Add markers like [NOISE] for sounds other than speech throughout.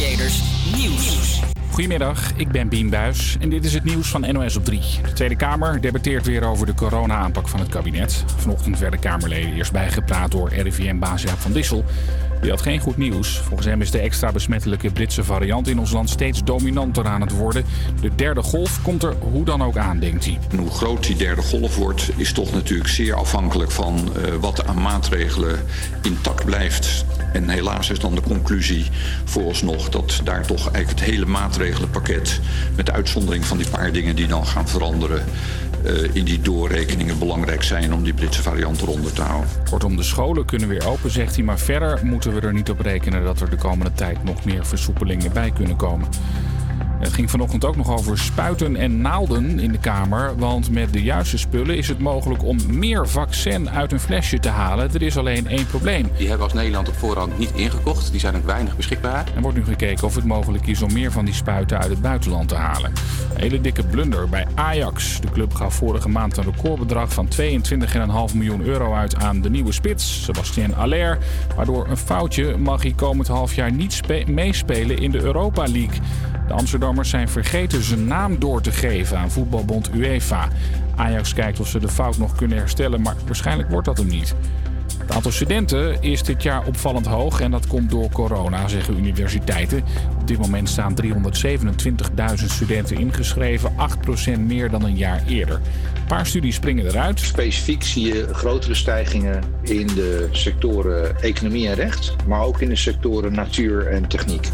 Nieuws. Goedemiddag, ik ben Bien Buis en dit is het nieuws van NOS op 3. De Tweede Kamer debatteert weer over de corona-aanpak van het kabinet. Vanochtend werden Kamerleden eerst bijgepraat door RIVM-baas Jaap van Dissel. Die had geen goed nieuws. Volgens hem is de extra besmettelijke Britse variant in ons land steeds dominanter aan het worden. De derde golf komt er hoe dan ook aan, denkt hij. En hoe groot die derde golf wordt, is toch natuurlijk zeer afhankelijk van uh, wat aan maatregelen intact blijft. En helaas is dan de conclusie vooralsnog dat daar toch eigenlijk het hele maatregelenpakket, met uitzondering van die paar dingen die dan gaan veranderen, uh, in die doorrekeningen belangrijk zijn om die Britse variant eronder te houden. Kortom, de scholen kunnen weer open, zegt hij, maar verder moeten we er niet op rekenen dat er de komende tijd nog meer versoepelingen bij kunnen komen. Het ging vanochtend ook nog over spuiten en naalden in de Kamer. Want met de juiste spullen is het mogelijk om meer vaccin uit een flesje te halen. Er is alleen één probleem. Die hebben we als Nederland op voorhand niet ingekocht. Die zijn ook weinig beschikbaar. Er wordt nu gekeken of het mogelijk is om meer van die spuiten uit het buitenland te halen. Een hele dikke blunder bij Ajax. De club gaf vorige maand een recordbedrag van 22,5 miljoen euro uit aan de nieuwe spits, Sebastien Aller. Waardoor een foutje mag hij komend half jaar niet meespelen in de Europa League. De Zijn vergeten zijn naam door te geven aan voetbalbond UEFA. Ajax kijkt of ze de fout nog kunnen herstellen, maar waarschijnlijk wordt dat hem niet. Het aantal studenten is dit jaar opvallend hoog en dat komt door corona, zeggen universiteiten. Op dit moment staan 327.000 studenten ingeschreven, 8% meer dan een jaar eerder. Een paar studies springen eruit. Specifiek zie je grotere stijgingen in de sectoren economie en recht, maar ook in de sectoren natuur en techniek.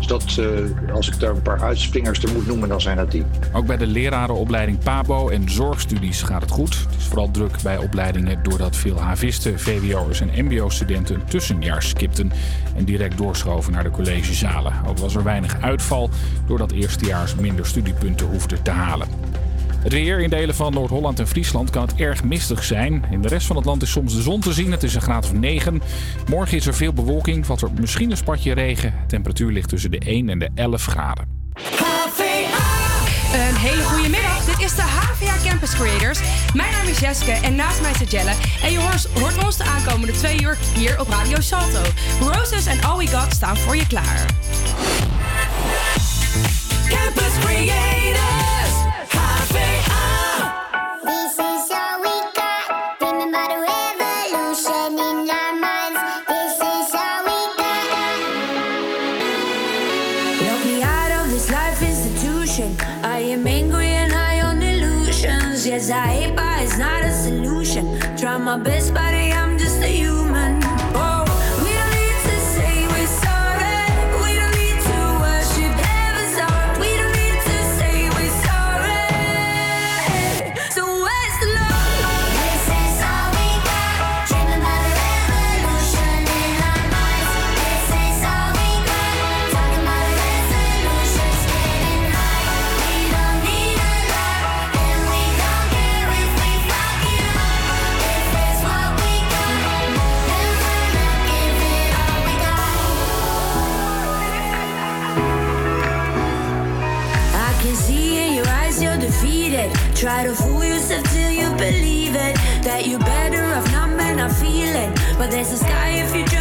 Dus dat, uh, als ik daar een paar uitspringers er moet noemen, dan zijn dat die. Ook bij de lerarenopleiding PABO en zorgstudies gaat het goed. Het is vooral druk bij opleidingen doordat veel havisten, VWO'ers en MBO-studenten een tussenjaar skipten en direct doorschoven naar de collegezalen. Ook was er weinig uitval doordat eerstejaars minder studiepunten hoefden te halen. Het weer in delen van Noord-Holland en Friesland kan het erg mistig zijn. In de rest van het land is soms de zon te zien. Het is een graad of 9. Morgen is er veel bewolking, valt er misschien een spatje regen. De temperatuur ligt tussen de 1 en de 11 graden. Een hele goede middag. Dit is de HVA Campus Creators. Mijn naam is Jeske en naast mij zit Jelle. En je hoort, hoort ons de aankomende twee uur hier op Radio Salto. Roses en All We Got staan voor je klaar. Campus Creators. But there's a sky if you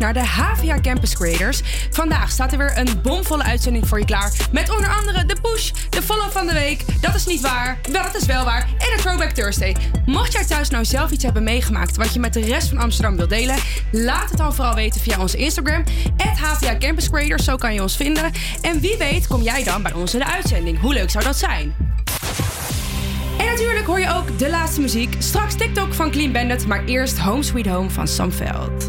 naar de HVA Campus Creators. Vandaag staat er weer een bomvolle uitzending voor je klaar. Met onder andere de push, de follow van de week. Dat is niet waar, wel, dat is wel waar. En een Throwback Thursday. Mocht jij thuis nou zelf iets hebben meegemaakt wat je met de rest van Amsterdam wilt delen, laat het dan vooral weten via onze Instagram. HVA Campus Creators, zo kan je ons vinden. En wie weet kom jij dan bij ons in de uitzending. Hoe leuk zou dat zijn? En natuurlijk hoor je ook de laatste muziek. Straks TikTok van Clean Bandit, maar eerst Home Sweet Home van Sam Veld.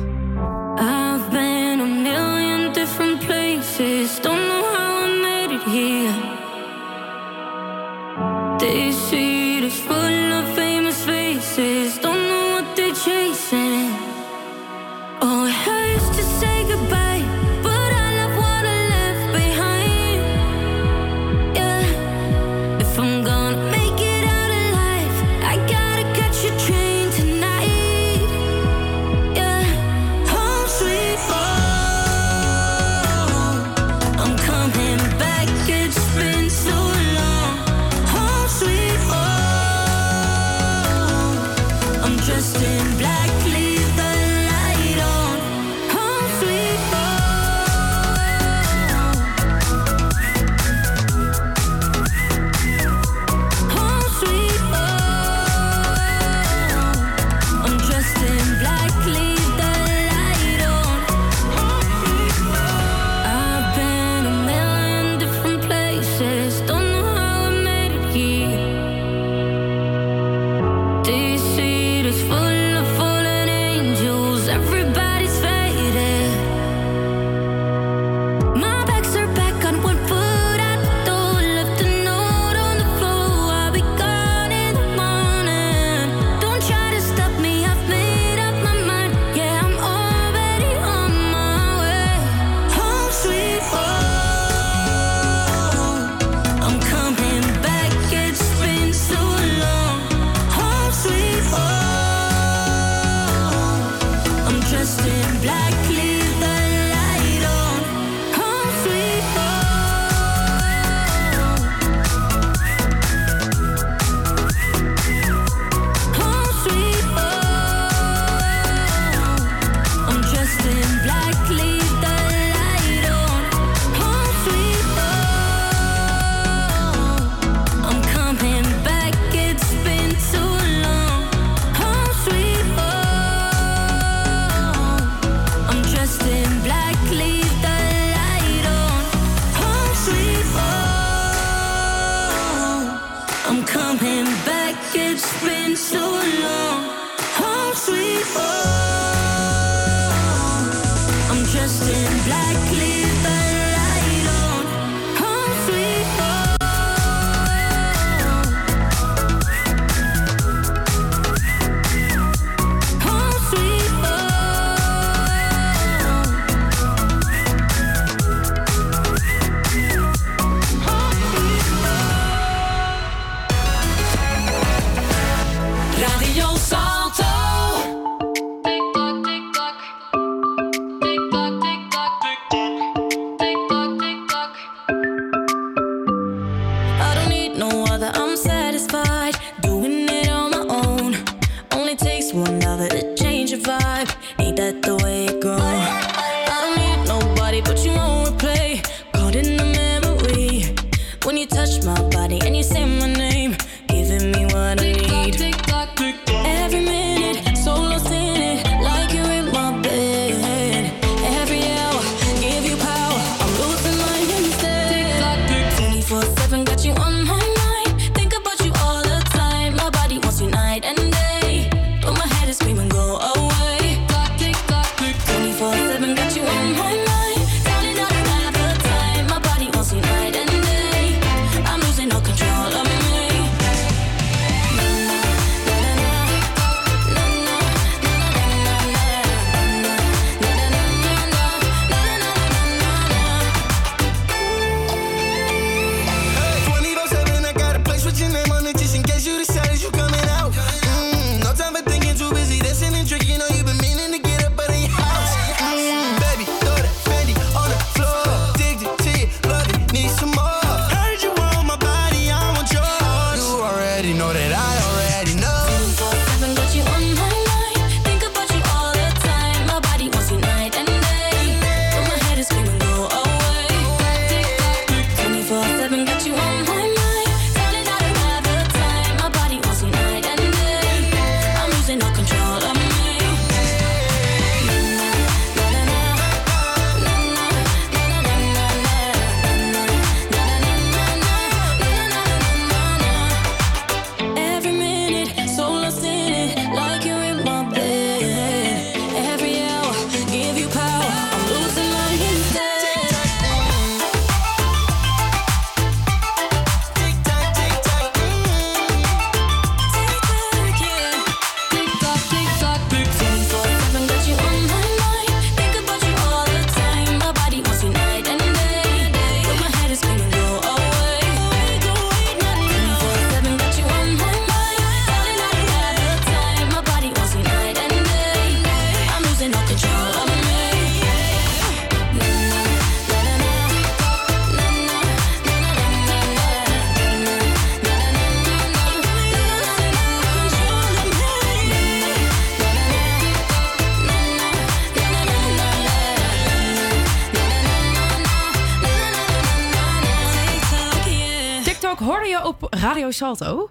Hoorde je op Radio Salto.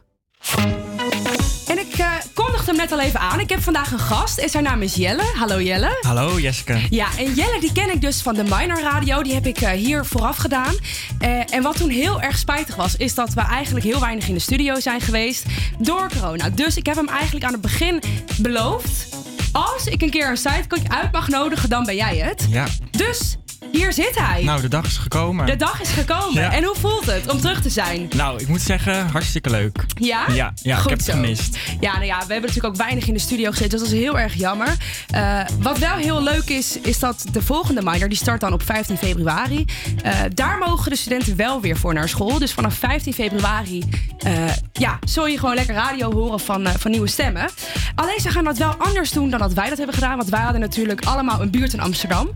En ik eh, kondigde hem net al even aan. Ik heb vandaag een gast en zijn naam is Jelle. Hallo Jelle. Hallo Jessica. Ja, en Jelle die ken ik dus van de Minor Radio. Die heb ik eh, hier vooraf gedaan. Eh, en wat toen heel erg spijtig was, is dat we eigenlijk heel weinig in de studio zijn geweest door corona. Dus ik heb hem eigenlijk aan het begin beloofd. Als ik een keer een sidekick uit mag nodigen, dan ben jij het. Ja. Dus hier zit hij. Nou, de dag is gekomen. De dag is gekomen. Ja. En hoe voelt het om terug te zijn? Nou, ik moet zeggen, hartstikke leuk. Ja? Ja, ja ik Goed heb het zo. gemist. Ja, nou ja, we hebben natuurlijk ook weinig in de studio gezeten, dus dat is heel erg jammer. Eh, wat wel heel leuk is, is dat de volgende minor, die start dan op 15 februari. Eh, daar mogen de studenten wel weer voor naar school. Dus vanaf 15 februari eh, ja, zul je gewoon lekker radio horen van, van nieuwe stemmen. Alleen ze gaan dat wel anders doen dan dat wij dat hebben gedaan. Want wij hadden natuurlijk allemaal een buurt in Amsterdam.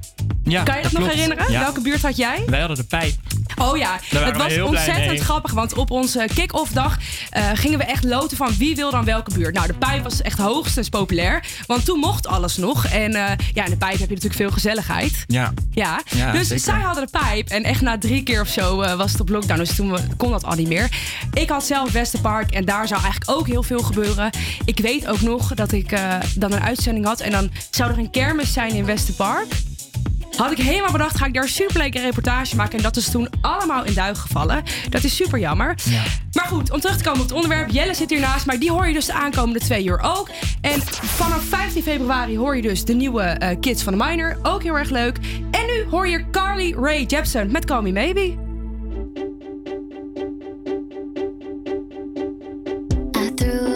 Ja, kan je dat, nog klopt. Herinneren? Ja. Welke buurt had jij? Wij hadden de pijp. Oh ja, het was ontzettend grappig. Want op onze kick-off dag eh, gingen we echt loten van wie wil dan welke buurt. Nou, de pijp was echt hoogstens populair. Want toen mocht alles nog. En eh, ja, in de pijp heb je natuurlijk veel gezelligheid. Ja. Ja, Ja, dus zeker. zij hadden de pijp. En echt na drie keer of zo eh, was het op lockdown. Dus toen kon dat al niet meer. Ik had zelf Westerpark. En daar zou eigenlijk ook heel veel gebeuren. Ik weet ook nog dat ik dan een uitzending had. En dan zou er een kermis zijn in Westerpark. Had ik helemaal bedacht, ga ik daar een superleuke reportage maken. En dat is toen allemaal in duigen gevallen. Dat is super jammer. Ja. Maar goed, om terug te komen op het onderwerp. Jelle zit hier naast mij. Die hoor je dus de aankomende twee uur ook. En vanaf 15 februari hoor je dus de nieuwe eh, Kids van de Minor. Ook heel erg leuk. En nu hoor je Carly Rae Jepsen met Call Me Maybe. I threw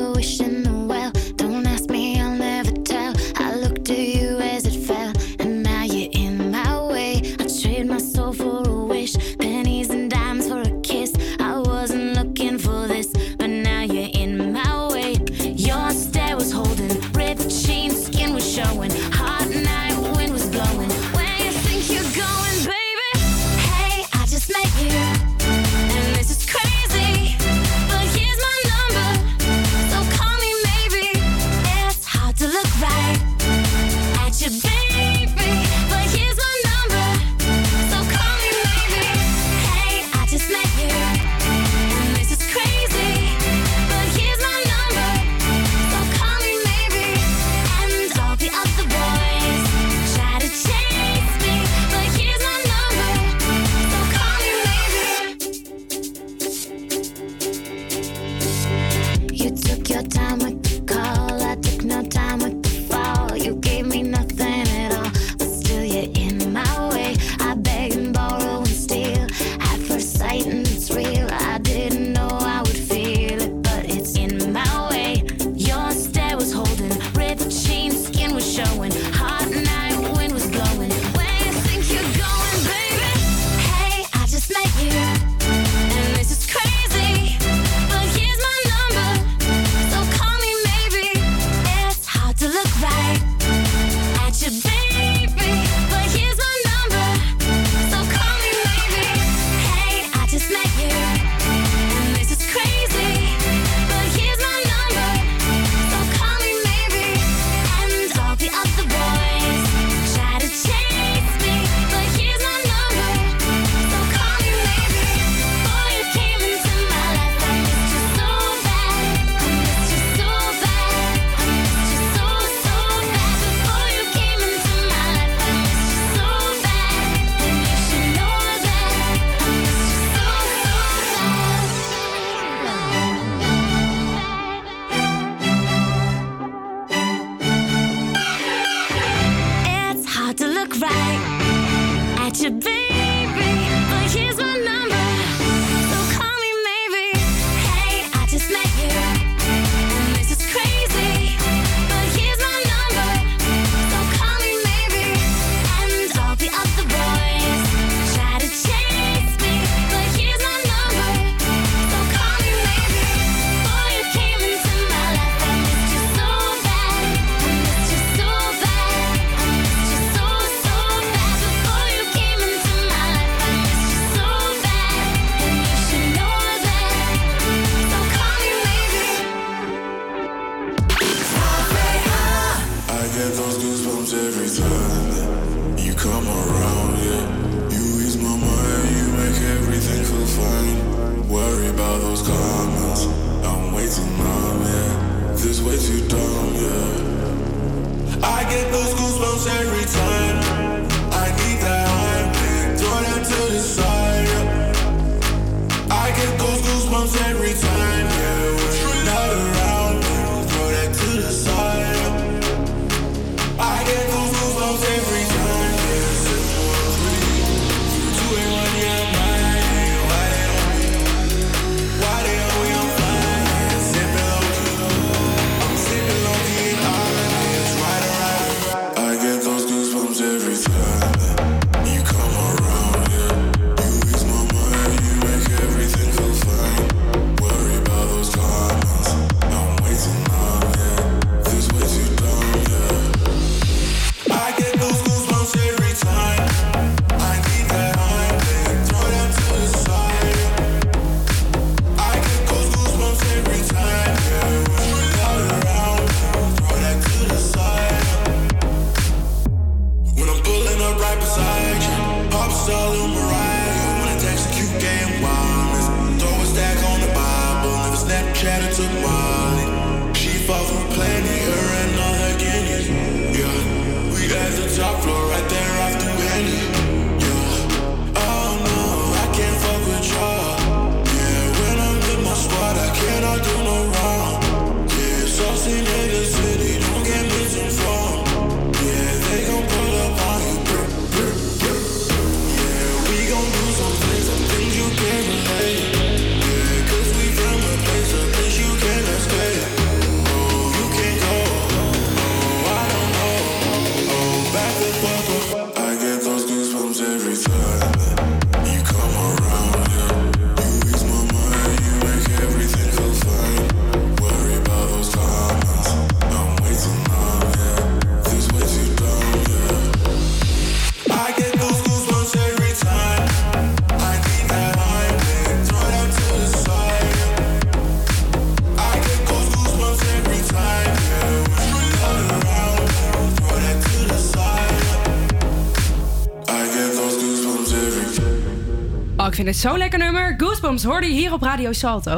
ik vind het zo'n lekker nummer. Goosebumps hoorde je hier op Radio Salto.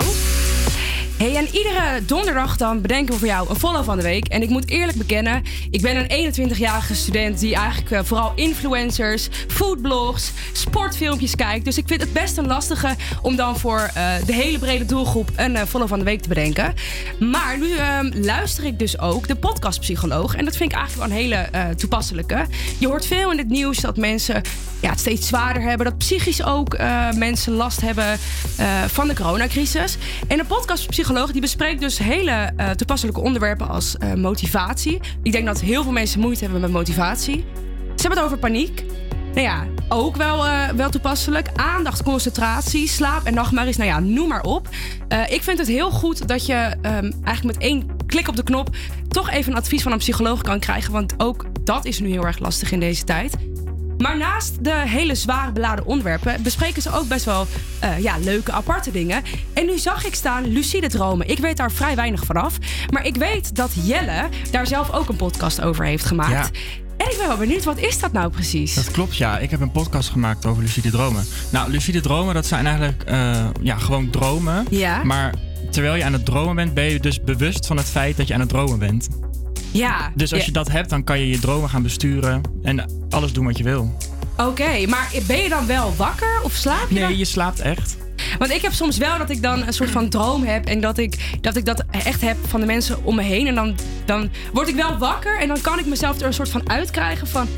Hey, en iedere donderdag dan bedenken we voor jou een follow van de week. En ik moet eerlijk bekennen, ik ben een 21-jarige student die eigenlijk eh, vooral influencers, foodblogs, sportfilmpjes kijkt. Dus ik vind het best een lastige om dan voor eh, de hele brede doelgroep een eh, follow van de week te bedenken. Maar nu ehm, luister ik dus ook de podcast Psycholoog. En dat vind ik eigenlijk wel een hele toepasselijke. Je hoort veel in het nieuws dat mensen ja, het steeds zwaarder hebben. Dat psychisch ook mensen last hebben van de coronacrisis. En de podcast Die bespreekt dus hele eh, toepasselijke onderwerpen als eh, motivatie. Ik denk dat heel veel mensen moeite hebben met motivatie. Ze hebben het over paniek. Nou ja, ook wel, eh, wel toepasselijk. Aandacht, concentratie, slaap en nachtmerries. Nou ja, noem maar op. Ik vind het heel goed dat je ehm, eigenlijk met één klik op de knop... toch even een advies van een psycholoog kan krijgen. Want ook dat is nu heel erg lastig in deze tijd. Maar naast de hele zware beladen onderwerpen bespreken ze ook best wel eh, ja, leuke, aparte dingen. En nu zag ik staan lucide dromen. Ik weet daar vrij weinig vanaf. Maar ik weet dat Jelle daar zelf ook een podcast over heeft gemaakt. En ik ben wel benieuwd, wat is dat nou precies? Dat klopt, ja. Ik heb een podcast gemaakt over lucide dromen. Nou, lucide dromen, dat zijn eigenlijk eh, ja, gewoon dromen. Ja. Maar terwijl je aan het dromen bent, ben je dus bewust van het feit dat je aan het dromen bent. Ja. Dus als je dat hebt, dan kan je je dromen gaan besturen en alles doen wat je wil. Oké, maar ben je dan wel wakker of slaap je dan? Nee, je slaapt echt. Want ik heb soms wel dat ik dan een soort van droom heb. En dat ik dat, ik dat echt heb van de mensen om me heen. En dan, dan word ik wel wakker. En dan kan ik mezelf er een soort van uitkrijgen van...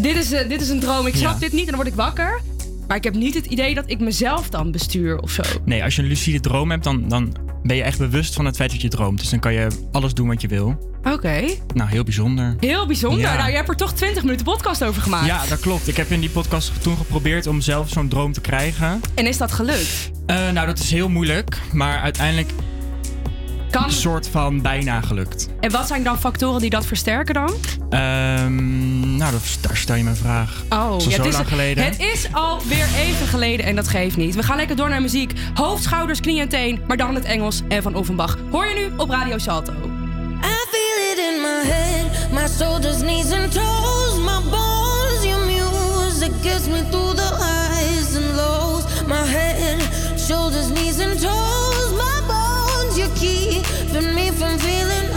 Dit is, eh, dit is een droom, ik snap Ja. dit niet. En dan word ik wakker. Maar ik heb niet het idee dat ik mezelf dan bestuur of zo. Nee, als je een lucide droom hebt, dan, dan ben je echt bewust van het feit dat je droomt. Dus dan kan je alles doen wat je wil. Oké. Nou, heel bijzonder. Heel bijzonder. Ja. Nou, je hebt er toch 20 minuten podcast over gemaakt. Ja, dat klopt. Ik heb in die podcast toen geprobeerd om zelf zo'n droom te krijgen. En is dat gelukt? Eh, nou, dat is heel moeilijk, maar uiteindelijk Kan... een soort van bijna gelukt. En wat zijn dan factoren die dat versterken dan? Ehm, nou, dat, daar stel je me een vraag. Oh, dat is al ja, zo het is, lang geleden. Het is alweer even geleden en dat geeft niet. We gaan lekker door naar muziek. Hoofd, schouders, knie en teen, maar dan het Engels en van Offenbach. Hoor je nu op Radio Salto. I feel it in my head, my shoulders, knees, and toes, my bones. Your music gets me through the highs and lows. My head, shoulders, knees, and toes, if I'm feeling.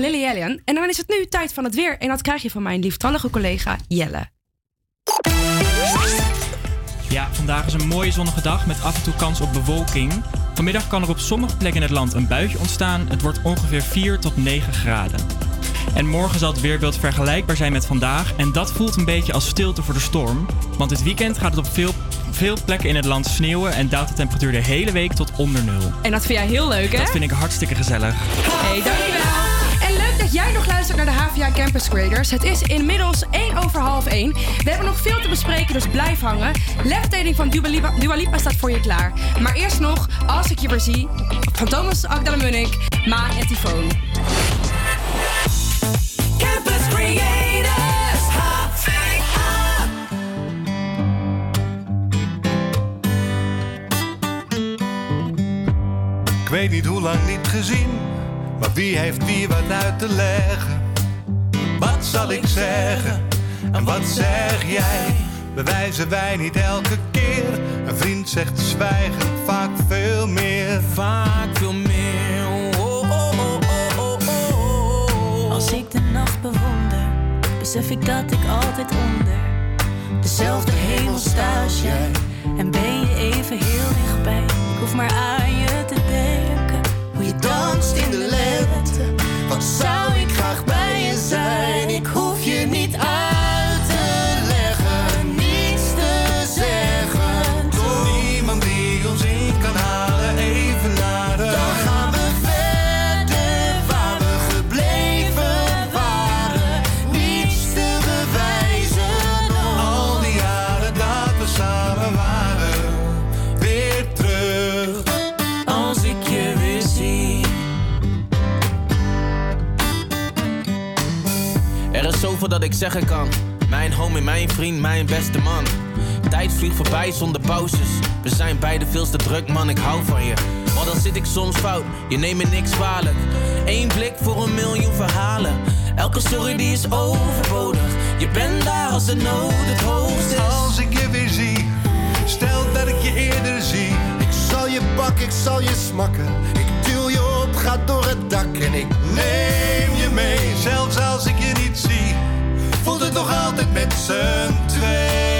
Van Lily Allen. En dan is het nu tijd van het weer. En dat krijg je van mijn lieftallige collega Jelle. Ja, vandaag is een mooie zonnige dag met af en toe kans op bewolking. Vanmiddag kan er op sommige plekken in het land een buitje ontstaan. Het wordt ongeveer 4 tot 9 graden. En morgen zal het weerbeeld vergelijkbaar zijn met vandaag. En dat voelt een beetje als stilte voor de storm. Want dit weekend gaat het op veel, veel plekken in het land sneeuwen en daalt de temperatuur de hele week tot onder nul. En dat vind jij heel leuk, hè? Dat vind ik hartstikke gezellig. Hey, dankjewel. Dat jij nog luistert naar de HVA Campus Graders. Het is inmiddels 1 over half 1. We hebben nog veel te bespreken, dus blijf hangen. Levitating van Dua Lipa, Dua Lipa staat voor je klaar. Maar eerst nog, als ik je weer zie, van Thomas Agda Munnik, Ma en Tyfoon. Campus Creators, HVA. Ik weet niet hoe lang niet gezien, maar wie heeft wie wat uit te leggen? Wat zal ik zeggen en wat zeg jij? Bewijzen wij niet elke keer? Een vriend zegt zwijgen vaak veel meer. Vaak veel meer. Oh, oh, oh, oh, oh, oh. Als ik de nacht bewonder, besef ik dat ik altijd onder dezelfde hemel sta als jij. En ben je even heel dichtbij. Ik hoef maar aan je te denken. Hoe je danst in de So Er is zoveel dat ik zeggen kan. Mijn homie, mijn vriend, mijn beste man. Tijd vliegt voorbij zonder pauzes. We zijn beide veel te druk, man, ik hou van je. al dan zit ik soms fout, je neemt me niks kwalijk. Eén blik voor een miljoen verhalen. Elke sorry die is overbodig. Je bent daar als de nood het hoogst is. Als ik je weer zie, stel dat ik je eerder zie. Ik zal je pakken, ik zal je smakken. Ga door het dak en ik Neem je mee, zelfs als ik je niet zie, voelt het nog altijd met z'n twee.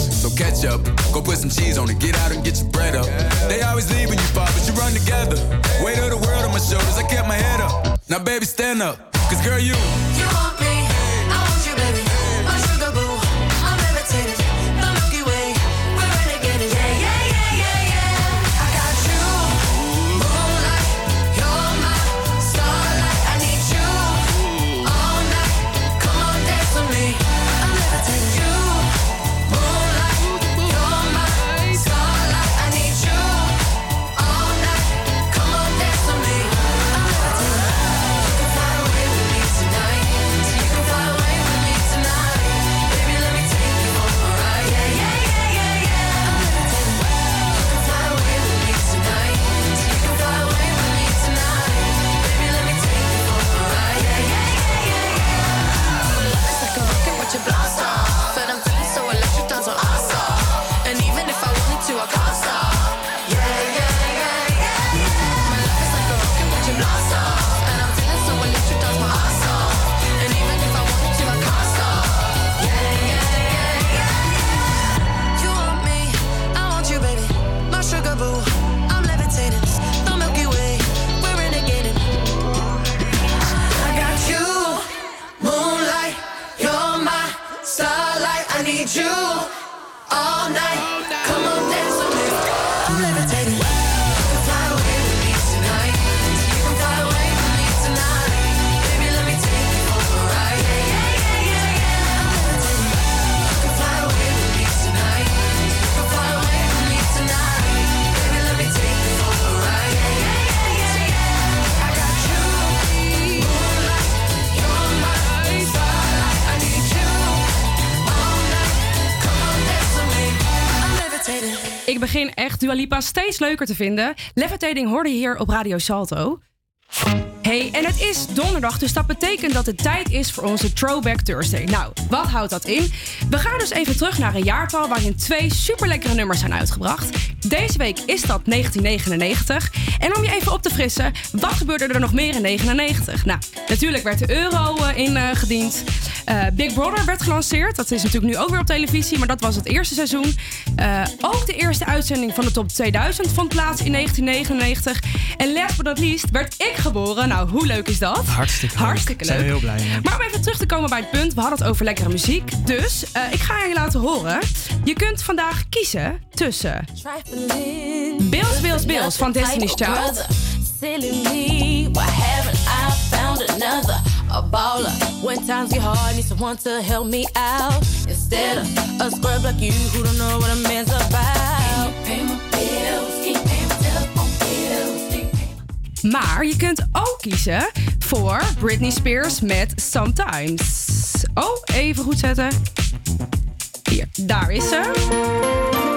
So catch up, go put some cheese on it, get out and get your bread up. They always leave when you fall, but you run together. Weight of the world on my shoulders, I kept my head up. Now, baby, stand up, cause girl, you. Dua Lipa steeds leuker te vinden. Levitating hoorde je hier op Radio Salto. Hey, en het is donderdag, dus dat betekent dat het tijd is voor onze Throwback Thursday. Nou, wat houdt dat in? We gaan dus even terug naar een jaartal waarin twee super lekkere nummers zijn uitgebracht. Deze week is dat 1999. En om je even op te frissen, wat gebeurde er nog meer in 99? Nou, natuurlijk werd de euro eh, ingediend. Eh, Big Brother werd gelanceerd. Dat is natuurlijk nu ook weer op televisie, maar dat was het eerste seizoen. Eh, ook de eerste uitzending van de Top 2000 vond plaats in 1999. En last but not least werd ik geboren. Nou, hoe leuk is dat? Hartstikke leuk. Hartstikke Zijn we leuk. heel blij mee. Maar om even terug te komen bij het punt, we hadden het over lekkere muziek. Dus eh, ik ga je laten horen. Je kunt vandaag kiezen tussen Bills, Bills, Bills van Destiny's Child. Silly me, why haven't I found another? A baller. When times get hard, need someone to help me out. Instead of a scrub like you who don't know what a man's about. Maar je kunt ook kiezen voor Britney Spears met Sometimes. Oh, even goed zetten. Hier, daar is ze.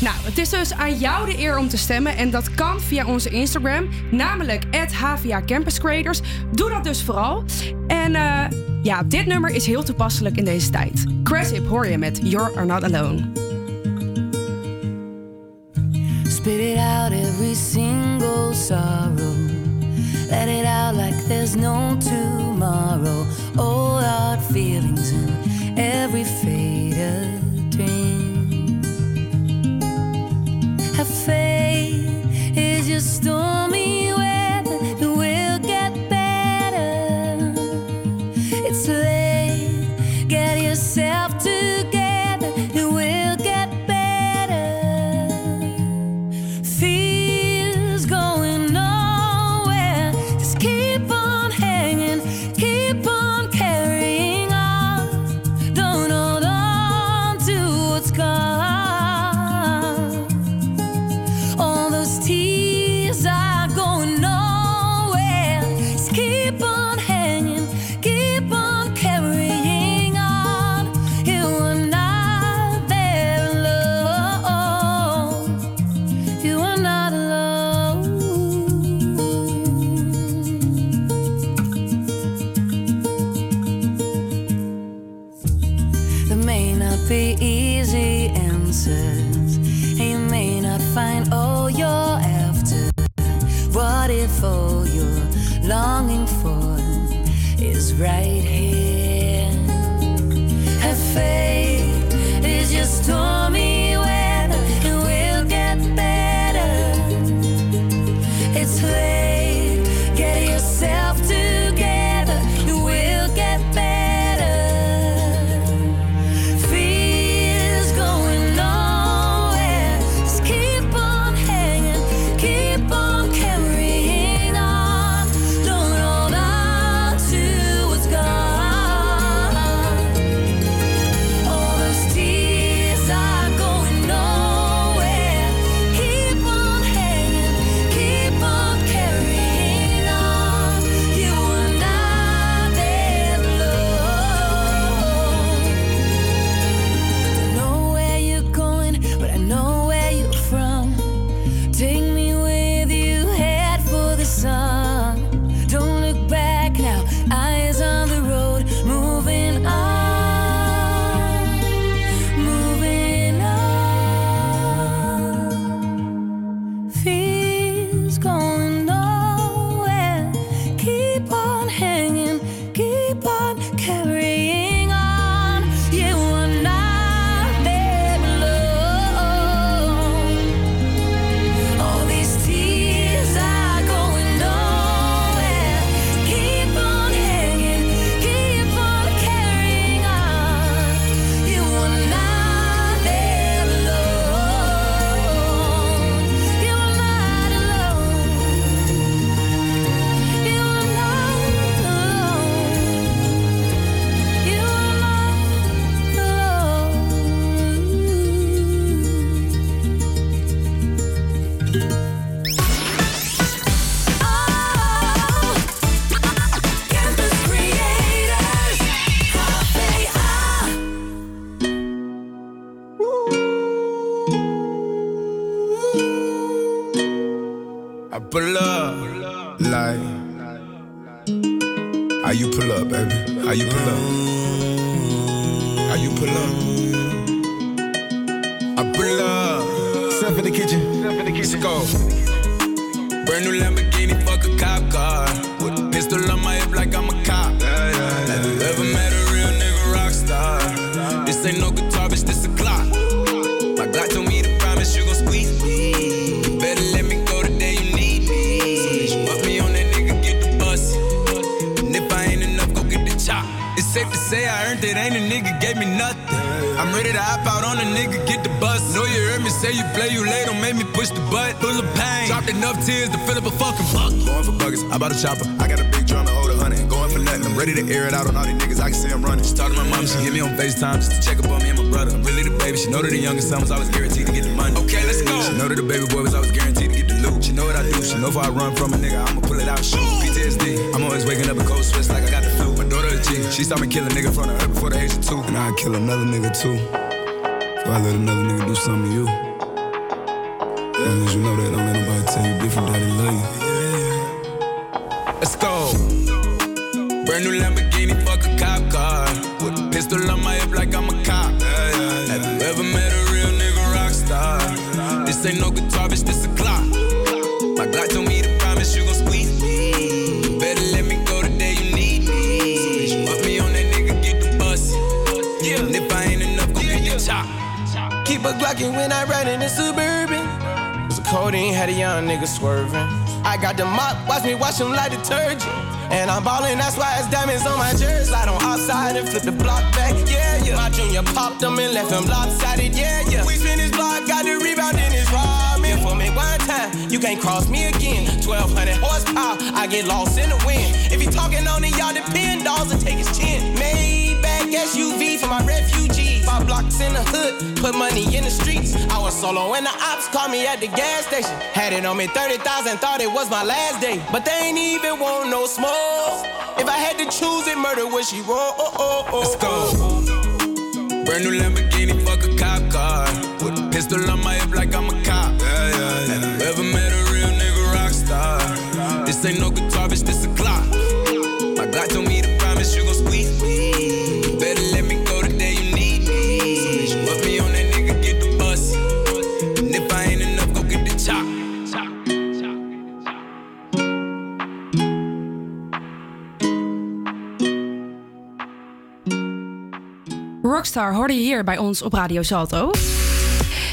Nou, het is dus aan jou de eer om te stemmen. En dat kan via onze Instagram, namelijk HVA Campus Creators. Doe dat dus vooral. En eh, ja, dit nummer is heel toepasselijk in deze tijd. Cressip hoor je met You're Are Not Alone. Spit it out every single sorrow. Let it out like there's no tomorrow. All our feelings in every faded dream. Faith is your stormy Let's go. Brand new Lamborghini, fuck a cop car. With a pistol on my hip like I'm a cop. Have you ever met a real nigga rock star? This ain't no guitar, bitch, this a Glock. My Glock told me to promise you gon' squeeze me. Better let me go the day you need me. So put me on that nigga, get the bus. Yeah. And if I ain't enough, go get the chop. Keep a Glockin' when I ride in the Suburban. Was a codeine, had a young nigga swerving. I got the mop, watch me wash him like detergent. And I'm ballin', that's why it's diamonds on my jersey. Slide on outside and flip the block back, yeah, yeah. My junior popped him and left him lopsided, yeah, yeah. We spin his block, got the rebound in his ramen. For me one time, you can't cross me again. 1200 horsepower, I get lost in the wind. If he talking on it, y'all depend, dolls and take his chin. Maybach SUV for my refugees. Five blocks in the hood, put money in the streets. I was solo when the ops called me at the gas station. Had it on me 30,000, thought it was my last day. But they ain't even want no smoke. If I had to choose it, murder would she roll? Oh, oh, oh, Let's go. Brand new Lamborghini, fuck a cop car. With a pistol on my hip like I'm a Rockstar hoorde je hier bij ons op Radio Salto.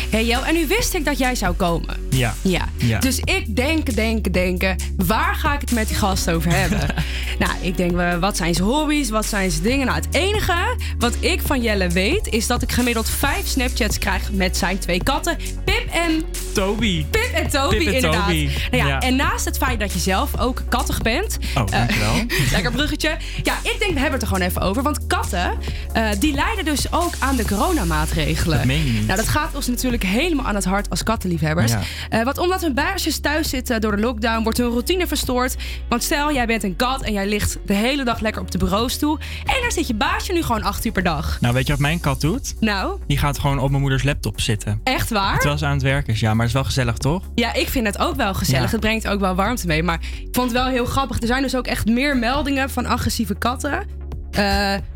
Hey Jo, en nu wist ik dat jij zou komen. Ja. Ja. Ja. Dus ik denk, denken, denken, waar ga ik het met die gast over hebben? [LAUGHS] nou, ik denk, eh, wat zijn zijn hobby's? Wat zijn zijn dingen? Nou, het enige wat ik van Jelle weet, is dat ik gemiddeld vijf Snapchats krijg met zijn twee katten, Pip en... Toby. Pip en Toby, Pip en inderdaad. Toby. Nou ja, Ja. En naast het feit dat je zelf ook kattig bent... Oh, eh, dankjewel. [LAUGHS] lekker bruggetje. Ja, ik denk, we hebben het er gewoon even over. Want katten, eh, die lijden dus ook aan de coronamaatregelen. Dat meen je niet. Nou, dat gaat ons natuurlijk helemaal aan het hart als kattenliefhebbers. Ja. Eh, want omdat hun baasjes thuis zitten door de lockdown, wordt hun routine verstoord. Want stel, jij bent een kat en jij ligt de hele dag lekker op de bureaustoel. En daar zit je baasje nu gewoon acht uur per dag. Nou, weet je wat mijn kat doet? Nou, Die gaat gewoon op mijn moeders laptop zitten. echt waar? Terwijl ze aan het werken is. Ja, maar is wel gezellig, toch? Ja, ik vind het ook wel gezellig. Ja. Het brengt ook wel warmte mee. Maar ik vond het wel heel grappig. Er zijn dus ook echt meer meldingen van agressieve katten. Eh,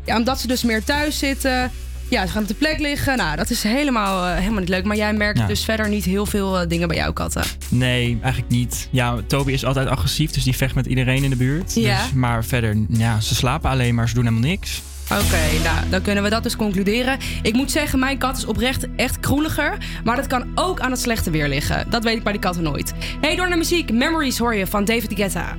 ja, omdat ze dus meer thuis zitten. Ja, ze gaan op de plek liggen. Nou, dat is helemaal, eh, helemaal niet leuk. Maar jij merkt Ja. dus verder niet heel veel eh, dingen bij jouw katten. Nee, eigenlijk niet. Ja, Toby is altijd agressief, dus die vecht met iedereen in de buurt. Ja. Dus, maar verder, ja, ze slapen alleen, maar ze doen helemaal niks. Oké, nou, dan kunnen we dat dus concluderen. Ik moet zeggen, mijn kat is oprecht echt kroeliger. Maar dat kan ook aan het slechte weer liggen. Dat weet ik bij die katten nooit. Hey, door naar muziek. Memories hoor je van David Guetta.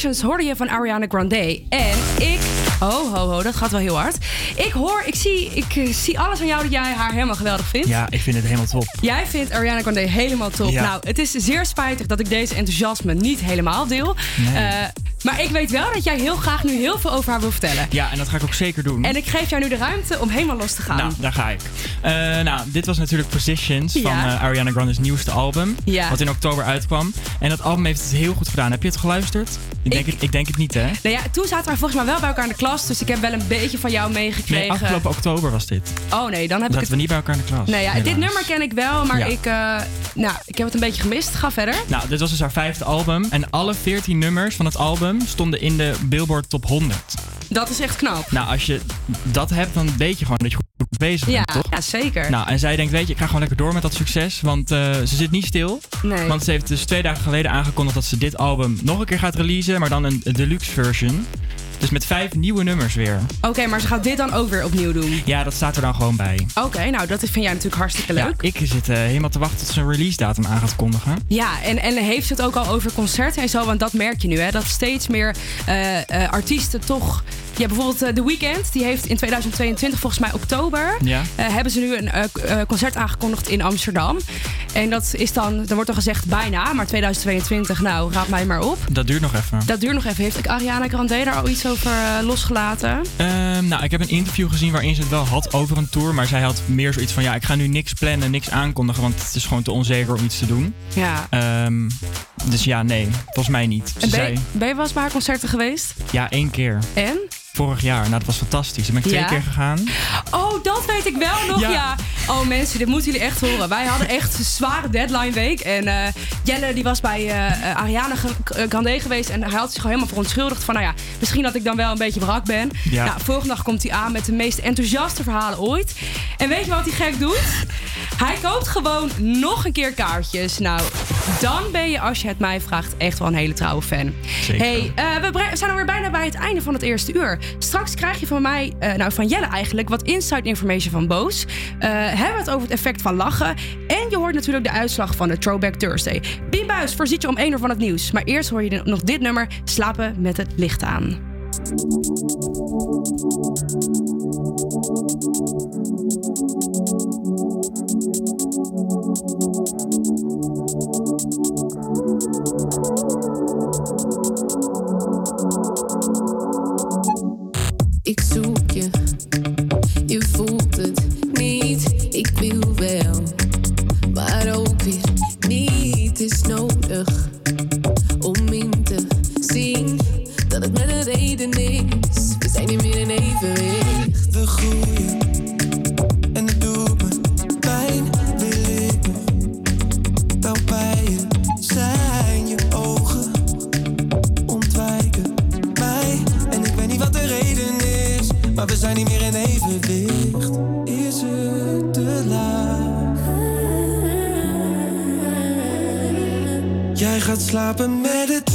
Hoorde je van Ariana Grande. En ik Oh, ho, ho, dat gaat wel heel hard. Ik hoor, ik zie, ik eh, zie alles aan jou dat jij haar helemaal geweldig vindt. Ja, ik vind het helemaal top. Jij vindt Ariana Grande helemaal top. Ja. Nou, het is zeer spijtig dat ik deze enthousiasme niet helemaal deel. Nee. Eh, maar ik weet wel dat jij heel graag nu heel veel over haar wil vertellen. Ja, en dat ga ik ook zeker doen. En ik geef jou nu de ruimte om helemaal los te gaan. Nou, daar ga ik. Eh, nou, dit was natuurlijk Positions van eh, Ariana Grande's nieuwste album. Ja. Wat in oktober uitkwam. En dat album heeft het heel goed gedaan. Heb je het geluisterd? Ik denk, het, ik denk het niet, hè? Nou ja, toen zaten wij volgens mij wel bij elkaar in de klas. Dus ik heb wel een beetje van jou meegekregen. Nee, afgelopen oktober was dit. Oh nee, dan heb ik zaten het... we niet bij elkaar in de klas. Nee, ja, dit nummer ken ik wel, maar Ja. ik, eh, nou, ik heb het een beetje gemist. Ga verder. Nou, dit was dus haar vijfde album. En alle 14 nummers van het album stonden in de Billboard Top 100. Dat is echt knap. Nou, als je dat hebt, dan weet je gewoon dat je goed bezig Ja, bent, toch? ja, zeker. Nou, en zij denkt, weet je, ik ga gewoon lekker door met dat succes. Want eh, ze zit niet stil. Nee. Want ze heeft dus twee dagen geleden aangekondigd dat ze dit album nog een keer gaat releasen. Maar dan een, een deluxe version. Dus met vijf nieuwe nummers weer. Oké, maar ze gaat dit dan ook weer opnieuw doen. Ja, dat staat er dan gewoon bij. Oké, nou dat vind jij natuurlijk hartstikke Ja, leuk. ik zit eh, helemaal te wachten tot ze een release datum aan gaat kondigen. Ja, en, en heeft ze het ook al over concerten en zo? Want dat merk je nu, hè? Dat steeds meer eh, artiesten toch... Ja, bijvoorbeeld eh, The Weeknd, die heeft in 2022, volgens mij oktober... Ja. eh, hebben ze nu een eh, concert aangekondigd in Amsterdam. En dat is dan, dan wordt dan gezegd bijna, maar 2022, nou, raad mij maar op. Dat duurt nog even. Dat duurt nog even. Heeft Ariana Grande daar al iets over losgelaten? Ehm, nou, ik heb een interview gezien waarin ze het wel had over een tour. Maar zij had meer zoiets van: ja, ik ga nu niks plannen, niks aankondigen. Want het is gewoon te onzeker om iets te doen. Ja. Ehm, dus ja, nee, volgens mij niet. Ze En ben, zei ben je wel eens bij haar concerten geweest? ja, één keer. En? Vorig jaar. Nou, dat was fantastisch. Daar ben ik twee keer gegaan. Oh, dat weet ik wel nog, ja. Ja. Oh mensen, dit moeten jullie echt horen. Wij hadden echt een zware deadline week. En eh, Jelle die was bij eh, Ariana Grande geweest. En hij had zich gewoon helemaal verontschuldigd. Van nou ja, misschien dat ik dan wel een beetje brak ben. Ja. Nou, volgende dag komt hij aan met de meest enthousiaste verhalen ooit. En weet je wat hij gek doet? Hij koopt gewoon nog een keer kaartjes. Nou, dan ben je, als je het mij vraagt, echt wel een hele trouwe fan. Zeker. Hey, we zijn alweer bijna bij het einde van het eerste uur. Straks krijg je van mij, eh, nou van Jelle eigenlijk, wat inside information van Boos. Eh, hebben we het over het effect van lachen. En je hoort natuurlijk de uitslag van de Throwback Thursday. Bien Buis voorziet je om 1 uur van het nieuws. Maar eerst hoor je nog dit nummer, Slapen met het licht aan. Ik zoek je, je voelt gaat slapen met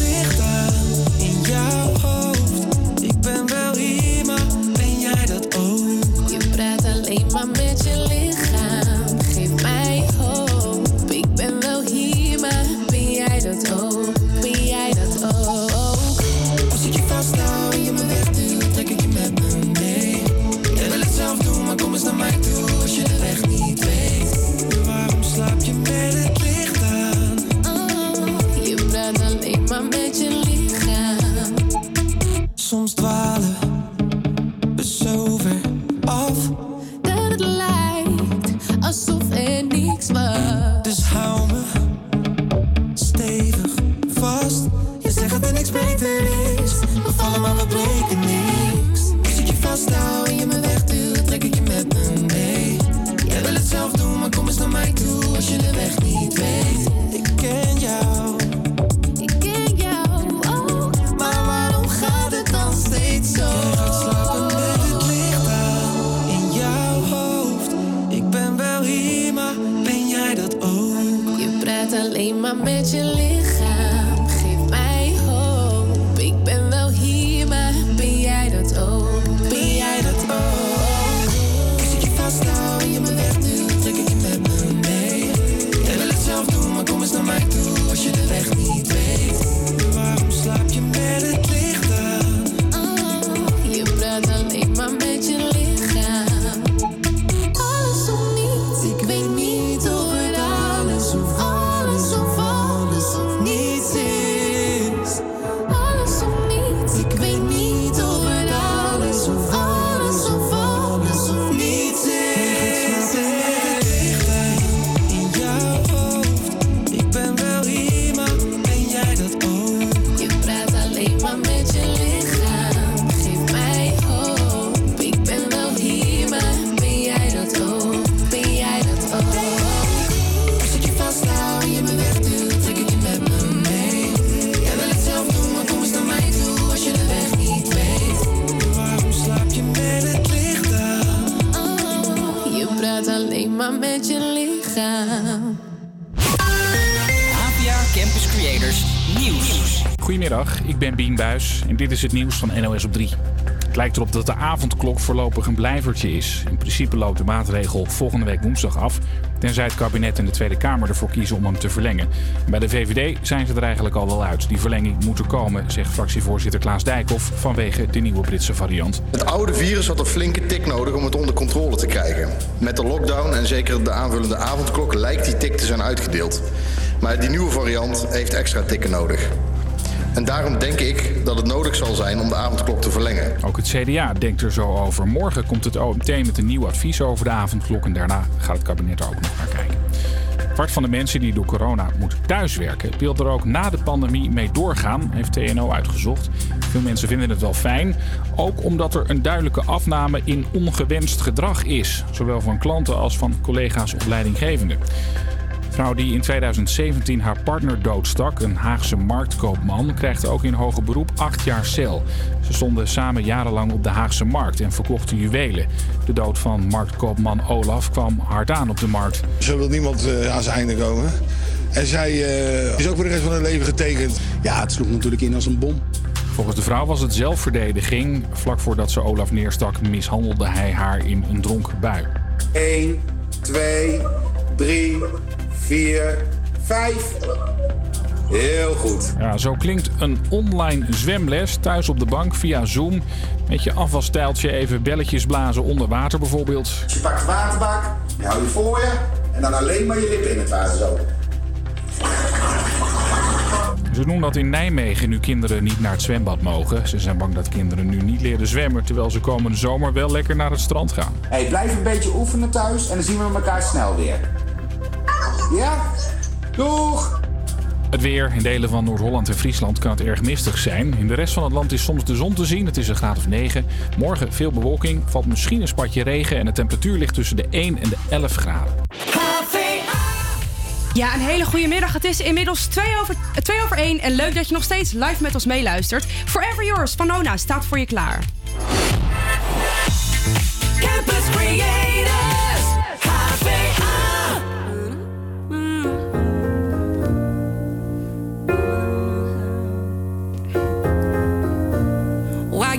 Ik ben Bien Buis en dit is het nieuws van NOS op 3. Het lijkt erop dat de avondklok voorlopig een blijvertje is. In principe loopt de maatregel volgende week woensdag af, tenzij het kabinet en de Tweede Kamer ervoor kiezen om hem te verlengen. Bij de VVD zijn ze er eigenlijk al wel uit. Die verlenging moet er komen, zegt fractievoorzitter Klaas Dijkhoff vanwege de nieuwe Britse variant. Het oude virus had een flinke tik nodig om het onder controle te krijgen. Met de lockdown en zeker de aanvullende avondklok lijkt die tik te zijn uitgedeeld. Maar die nieuwe variant heeft extra tikken nodig. En daarom denk ik dat het nodig zal zijn om de avondklok te verlengen. Ook het CDA denkt er zo over. Morgen komt het OMT met een nieuw advies over de avondklok en daarna gaat het kabinet er ook nog naar kijken. Kwart van de mensen die door corona moeten thuiswerken, wil er ook na de pandemie mee doorgaan, heeft TNO uitgezocht. Veel mensen vinden het wel fijn, ook omdat er een duidelijke afname in ongewenst gedrag is, zowel van klanten als van collega's of leidinggevenden. De vrouw die in 2017 haar partner doodstak, een Haagse marktkoopman, krijgt ook in hoger beroep acht jaar cel. Ze stonden samen jarenlang op de Haagse markt en verkochten juwelen. De dood van marktkoopman Olaf kwam hard aan op de markt. Zo wil niemand eh, aan zijn einde komen. En zij eh, is ook voor de rest van haar leven getekend. Ja, het sloeg natuurlijk in als een bom. Volgens de vrouw was het zelfverdediging. Vlak voordat ze Olaf neerstak, mishandelde hij haar in een dronken bui. 1, 2, 3, 4, 5. Heel goed. Ja, zo klinkt een online zwemles thuis op de bank via Zoom. Met je afwasstijltje even belletjes blazen onder water bijvoorbeeld. Je pakt de waterbak, je houdt je voor je en dan alleen maar je lippen in het water zo. Ze doen dat in Nijmegen nu kinderen niet naar het zwembad mogen. Ze zijn bang dat kinderen nu niet leren zwemmen... terwijl ze komende zomer wel lekker naar het strand gaan. Hey, blijf een beetje oefenen thuis en dan zien we elkaar snel weer. Ja? Doeg! Het weer. In delen van Noord-Holland en Friesland kan het erg mistig zijn. In de rest van het land is soms de zon te zien. Het is een graad of 9. Morgen veel bewolking. Valt misschien een spatje regen. En de temperatuur ligt tussen de 1 en de 11 graden. Ja, een hele goede middag. Het is inmiddels 2 over, 2 over 1 en leuk dat je nog steeds live met ons meeluistert. Forever Yours van Nona staat voor je klaar. Campus Creators,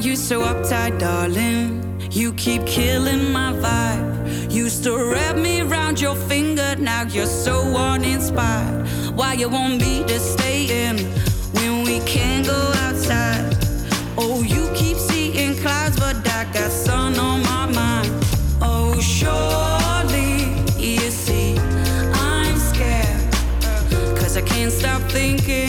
you so uptight, darling? You keep killing my vibe. Used to wrap me around your finger, now you're so uninspired. Why you want me to stay in when we can't go outside? Oh, you keep seeing clouds, but I got sun on my mind. Oh, surely you see I'm scared. Cause I can't stop thinking,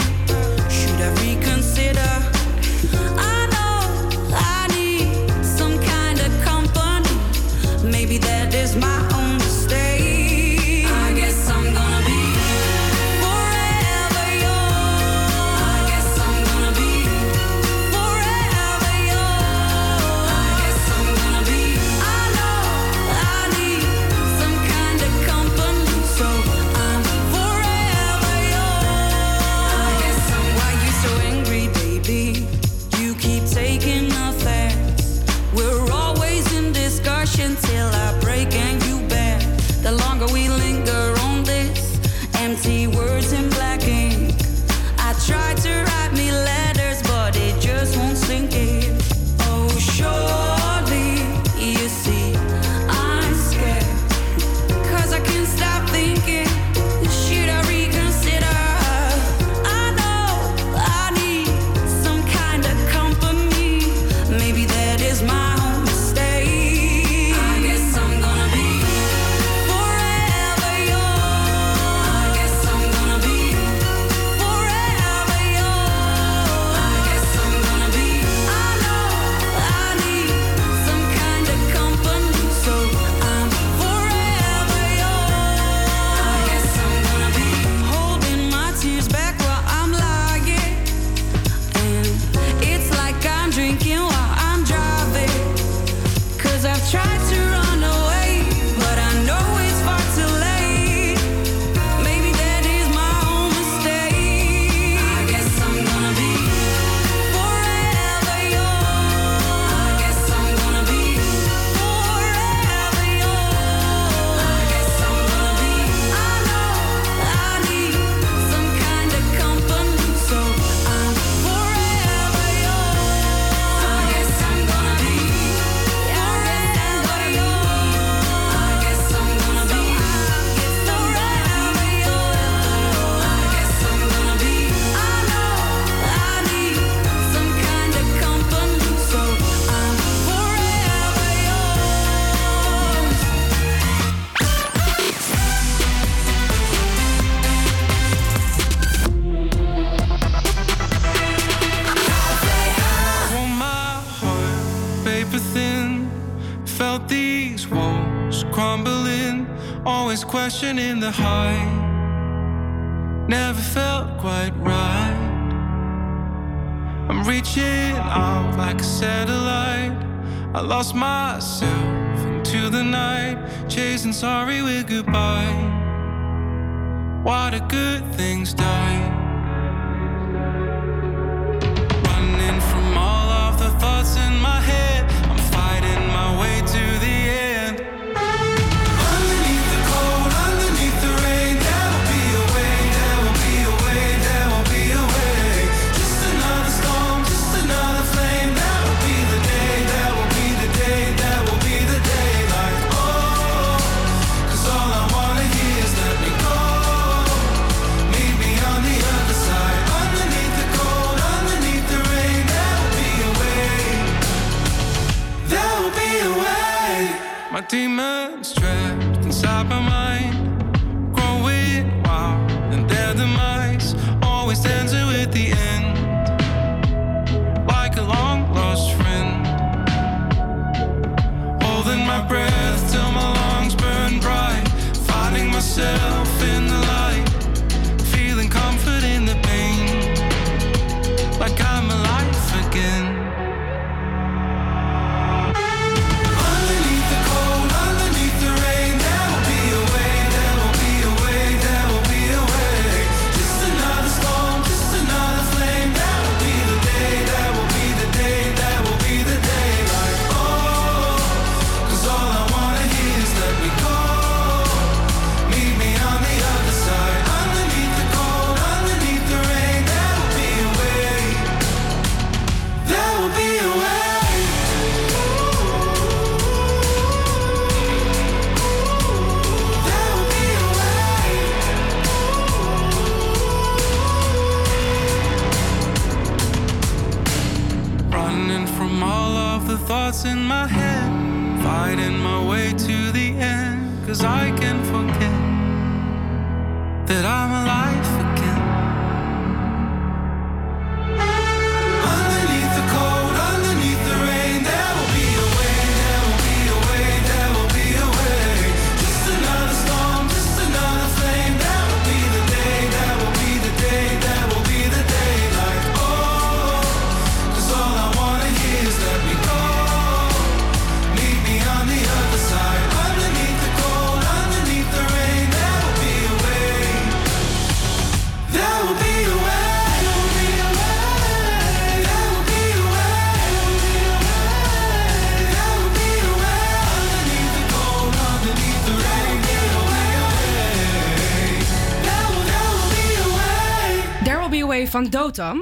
van Dotam.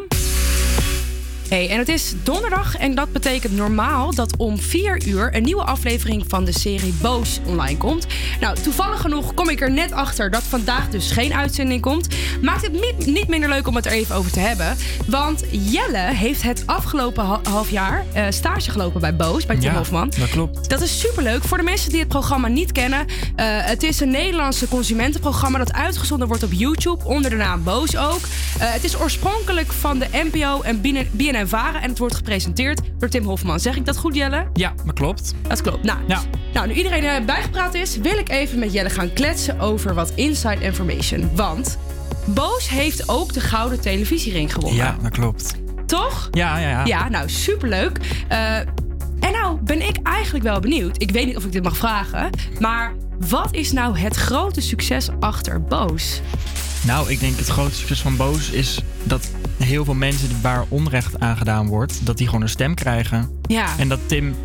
Hey, en het is donderdag en dat betekent normaal dat om 4 uur een nieuwe aflevering van de serie Boos online komt. Nou, toevallig genoeg kom ik er net achter dat vandaag dus geen uitzending komt. Maakt het niet, minder leuk om het er even over te hebben. Want Jelle heeft het afgelopen ha- half jaar eh, stage gelopen bij Boos, bij Tim Ja, Hofman. dat klopt. Dat is superleuk. Voor de mensen die het programma niet kennen. eh, het is een Nederlandse consumentenprogramma dat uitgezonden wordt op YouTube. Onder de naam Boos ook. Eh, het is oorspronkelijk van de NPO en BNN-Varen. En het wordt gepresenteerd door Tim Hofman. Zeg ik dat goed, Jelle? Ja, dat klopt. Dat klopt. Nou, nou nu iedereen eh, bijgepraat is, wil ik even met Jelle gaan kletsen over wat inside information. Want Boos heeft ook de Gouden Televisiering gewonnen. Ja, dat klopt. Toch? Ja, ja, ja. Ja, nou superleuk. Eh en nou ben ik eigenlijk wel benieuwd. Ik weet niet of ik dit mag vragen. Maar wat is nou het grote succes achter Boos? Nou, ik denk het grootste succes van Boos is dat heel veel mensen waar onrecht aan gedaan wordt, dat die gewoon een stem krijgen. Ja. En dat Tim,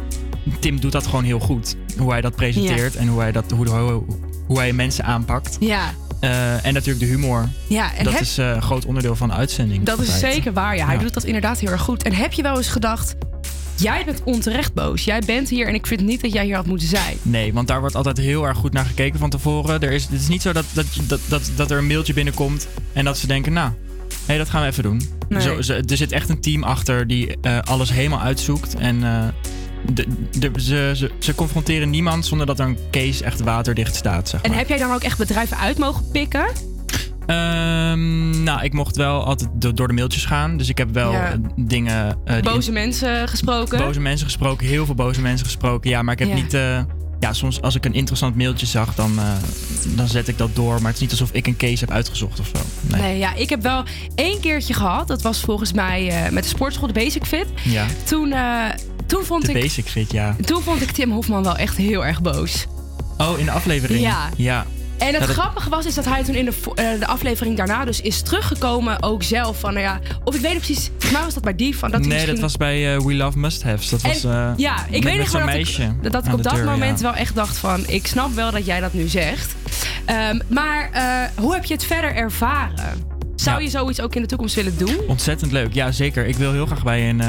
Tim doet dat gewoon heel goed. Hoe hij dat presenteert Ja. en hoe hij, dat, hoe, hoe, hoe hij mensen aanpakt. Ja, Eh, en natuurlijk de humor. ja en dat heb- is eh, een groot onderdeel van de uitzending. dat is zeker waar. Ja, hij Ja. doet dat inderdaad heel erg goed. En heb je wel eens gedacht, jij bent onterecht boos. Jij bent hier en ik vind niet dat jij hier had moeten zijn. Nee, want daar wordt altijd heel erg goed naar gekeken van tevoren. Er is, het is niet zo dat, dat, dat, dat, dat er een mailtje binnenkomt en dat ze denken, nou, hé, dat gaan we even doen. Nee. Zo, ze- er zit echt een team achter die eh, alles helemaal uitzoekt. En eh, de, de, ze, ze, ze confronteren niemand zonder dat er een case echt waterdicht staat, zeg En maar. heb jij dan ook echt bedrijven uit mogen pikken? Ehm, nou, ik mocht wel altijd do- door de mailtjes gaan. Dus ik heb wel Ja. eh, dingen... eh, Boze mensen gesproken? boze mensen gesproken, heel veel boze mensen gesproken. Ja, maar ik heb Ja. niet, eh, ja, soms als ik een interessant mailtje zag, dan, dan zet ik dat door. Maar het is niet alsof ik een case heb uitgezocht of zo. Nee. Nee, ja, ik heb wel één keertje gehad. Dat was volgens mij met de sportschool, de Basic Fit. Ja. Toen, toen, vond De ik, basic fit, ja. toen vond ik Tim Hofman wel echt heel erg boos. Oh, in de aflevering? Ja. Ja. En het Ja, grappige was is dat hij toen in de, eh, de aflevering daarna dus is teruggekomen ook zelf van, nou ja, of ik weet het precies, volgens mij was dat bij die van dat nee, misschien... dat was bij eh, We Love Must Haves. Dat was, eh, ja, ik weet nog dat meisje ik, dat ik op dat deur, moment ja. wel echt dacht van... ik snap wel dat jij dat nu zegt. Ehm, maar hoe heb je het verder ervaren? Zou Ja. je zoiets ook in de toekomst willen doen? Ontzettend leuk, ja zeker. Ik wil heel graag bij een,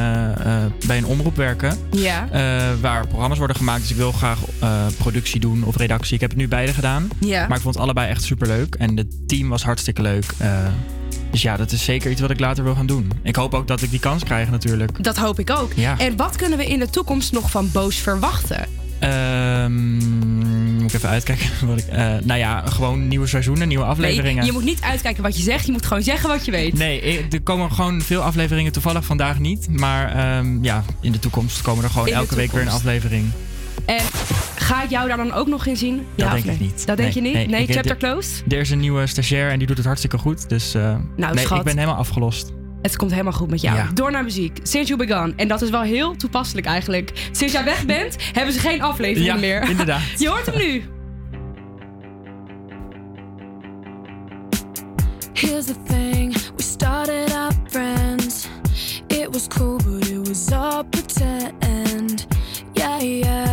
bij een omroep werken. Ja. waar programma's worden gemaakt. Dus ik wil graag eh, productie doen of redactie. Ik heb het nu beide gedaan. Ja. Maar ik vond het allebei echt super leuk. En het team was hartstikke leuk. Eh, dus ja, dat is zeker iets wat ik later wil gaan doen. Ik hoop ook dat ik die kans krijg natuurlijk. Dat hoop ik ook. Ja. En wat kunnen we in de toekomst nog van Boos verwachten? Ehm, moet ik even uitkijken. [LAUGHS] Wat ik, eh, nou ja, gewoon nieuwe seizoenen, nieuwe afleveringen. Nee, je moet niet uitkijken wat je zegt. Je moet gewoon zeggen wat je weet. Nee, er komen gewoon veel afleveringen. Toevallig vandaag niet. Maar ehm, ja, in de toekomst komen er gewoon elke week weer een aflevering. En ga ik jou daar dan ook nog in zien? Dat Ja denk ik nee? niet. Dat denk je niet? Nee, ik- chapter er- closed? Er is een nieuwe stagiair en die doet het hartstikke goed. Dus eh, nee, schat. ik ben helemaal afgelost. Het komt helemaal goed met jou. Ja. Door naar muziek. Since you begun. En dat is wel heel toepasselijk eigenlijk. Sinds jij weg [LAUGHS] bent, hebben ze geen aflevering Ja, meer. inderdaad. [LAUGHS] Je hoort hem nu. Here's the thing, we started out friends. It was cool, but it was all pretend. Yeah, yeah.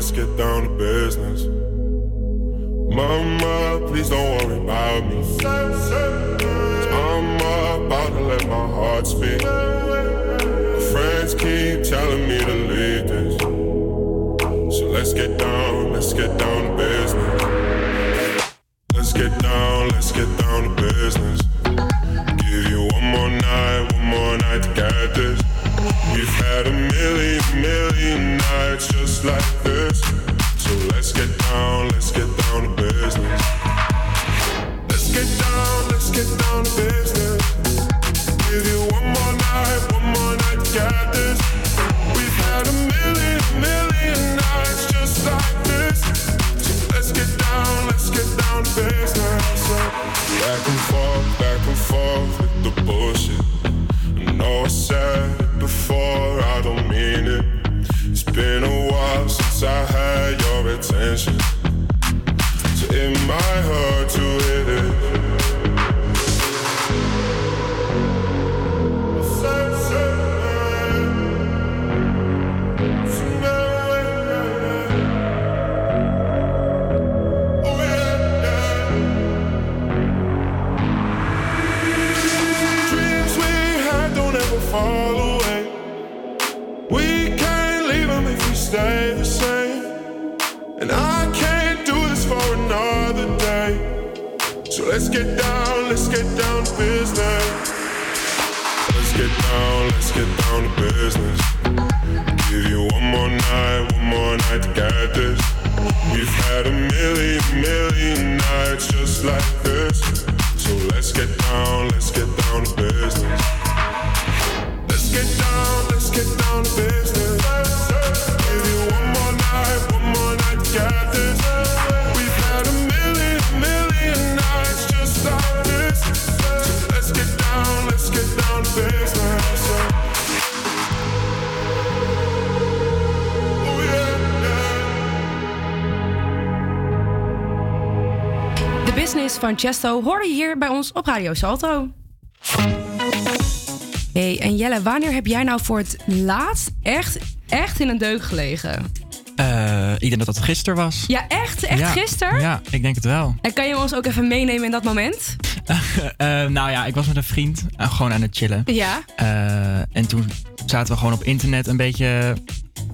let's get down De business van Chesto hoorde je hier bij ons op Radio Salto. Hey, en Jelle, wanneer heb jij nou voor het laatst echt, echt in een deuk gelegen? Eh, ik denk dat dat gisteren was. Ja, echt? Echt Ja, gisteren? Ja, ik denk het wel. En kan je ons ook even meenemen in dat moment? [LAUGHS] Eh, nou ja, ik was met een vriend eh, gewoon aan het chillen. Ja. En toen zaten we gewoon op internet een beetje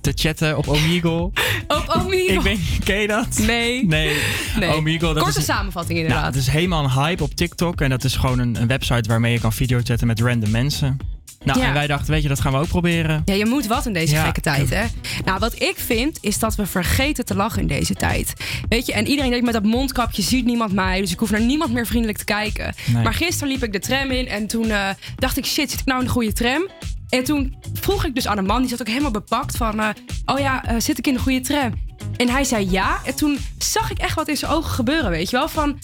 te chatten op Omegle. [LAUGHS] Omegle? Ik ben, ken je dat? Nee. Nee. Nee. Omegle, dat Korte is, samenvatting nou, inderdaad. het is helemaal een hype op TikTok. En dat is gewoon een, een website waarmee je kan videochatten met random mensen. Nou, Ja. en wij dachten, weet je, dat gaan we ook proberen. Ja, je moet wat in deze Ja. gekke tijd, hè? Nou, wat ik vind, is dat we vergeten te lachen in deze tijd. Weet je, en iedereen denkt met dat mondkapje ziet niemand mij, dus ik hoef naar niemand meer vriendelijk te kijken. Nee. Maar gisteren liep ik de tram in en toen eh, dacht ik, shit, zit ik nou in de goede tram? En toen vroeg ik dus aan een man, die zat ook helemaal bepakt van, eh, oh ja, eh, zit ik in de goede tram? En hij zei ja, en toen zag ik echt wat in zijn ogen gebeuren, weet je wel? Van,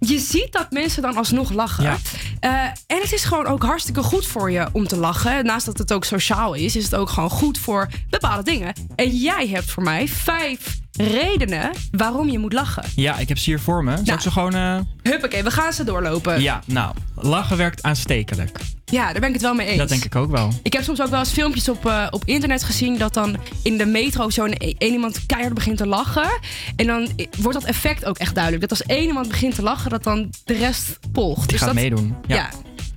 je ziet dat mensen dan alsnog lachen. Ja. Eh, en het is gewoon ook hartstikke goed voor je om te lachen. Naast dat het ook sociaal is, is het ook gewoon goed voor bepaalde dingen. En jij hebt voor mij vijf redenen waarom je moet lachen. Ja, ik heb ze hier voor me. Zal Nou. ik ze gewoon... eh, Huppakee, we gaan ze doorlopen. Ja, nou, lachen werkt aanstekelijk. Ja, daar ben ik het wel mee eens. Dat denk ik ook wel. Ik heb soms ook wel eens filmpjes op, eh, op internet gezien dat dan in de metro zo'n e- één iemand keihard begint te lachen. En dan wordt dat effect ook echt duidelijk. Dat als één iemand begint te lachen, dat dan de rest volgt. Die dus gaat dat, meedoen. Ja. Ja.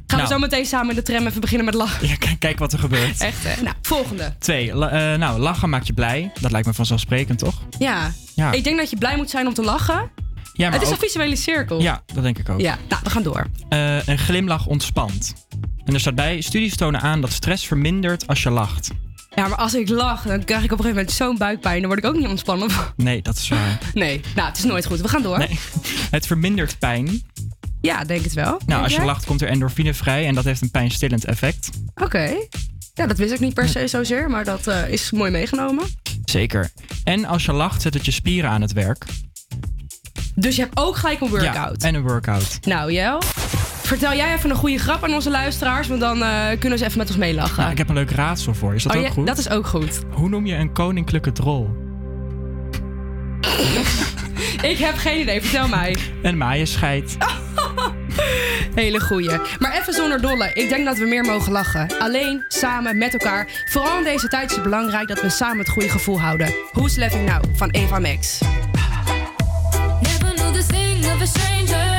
Gaan Nou. we zo meteen samen in de tram even beginnen met lachen. Ja, kijk, wat er gebeurt. [LAUGHS] Echt hè? Nou, volgende. Twee, la- eh, nou, lachen maakt je blij. Dat lijkt me vanzelfsprekend, toch? Ja. Ja. Ik denk dat je blij moet zijn om te lachen. Ja, maar het is ook- een visuele cirkel. Ja, dat denk ik ook. Ja, nou, we gaan door. Eh, een glimlach ontspant. En er staat bij, studies tonen aan dat stress vermindert als je lacht. Ja, maar als ik lach, dan krijg ik op een gegeven moment zo'n buikpijn. Dan word ik ook niet ontspannen. [LAUGHS] Nee, dat is waar. Nee, nou, het is nooit goed. We gaan door. Nee. Het vermindert pijn. Ja, denk het wel. Nou, als je jij? lacht komt er endorfine vrij en dat heeft een pijnstillend effect. Oké. Ja, dat wist ik niet per se zozeer, maar dat eh, is mooi meegenomen. Zeker. En als je lacht, zet het je spieren aan het werk. Dus je hebt ook gelijk een workout. Ja, en een workout. Nou, Jel, vertel jij even een goede grap aan onze luisteraars, want dan eh, kunnen ze even met ons meelachen. Nou, ik heb een leuk raadsel voor. Is dat Oh, ook ja, goed? dat is ook goed. Hoe noem je een koninklijke drol? [LAUGHS] Ik heb geen idee, vertel mij. Een maaienscheit. [LAUGHS] Hele goeie. Maar even zonder dolle. Ik denk dat we meer mogen lachen. Alleen, samen, met elkaar. Vooral in deze tijd is het belangrijk dat we samen het goede gevoel houden. Who's Laughing Now van Eva Max. Never knew the sting of a stranger.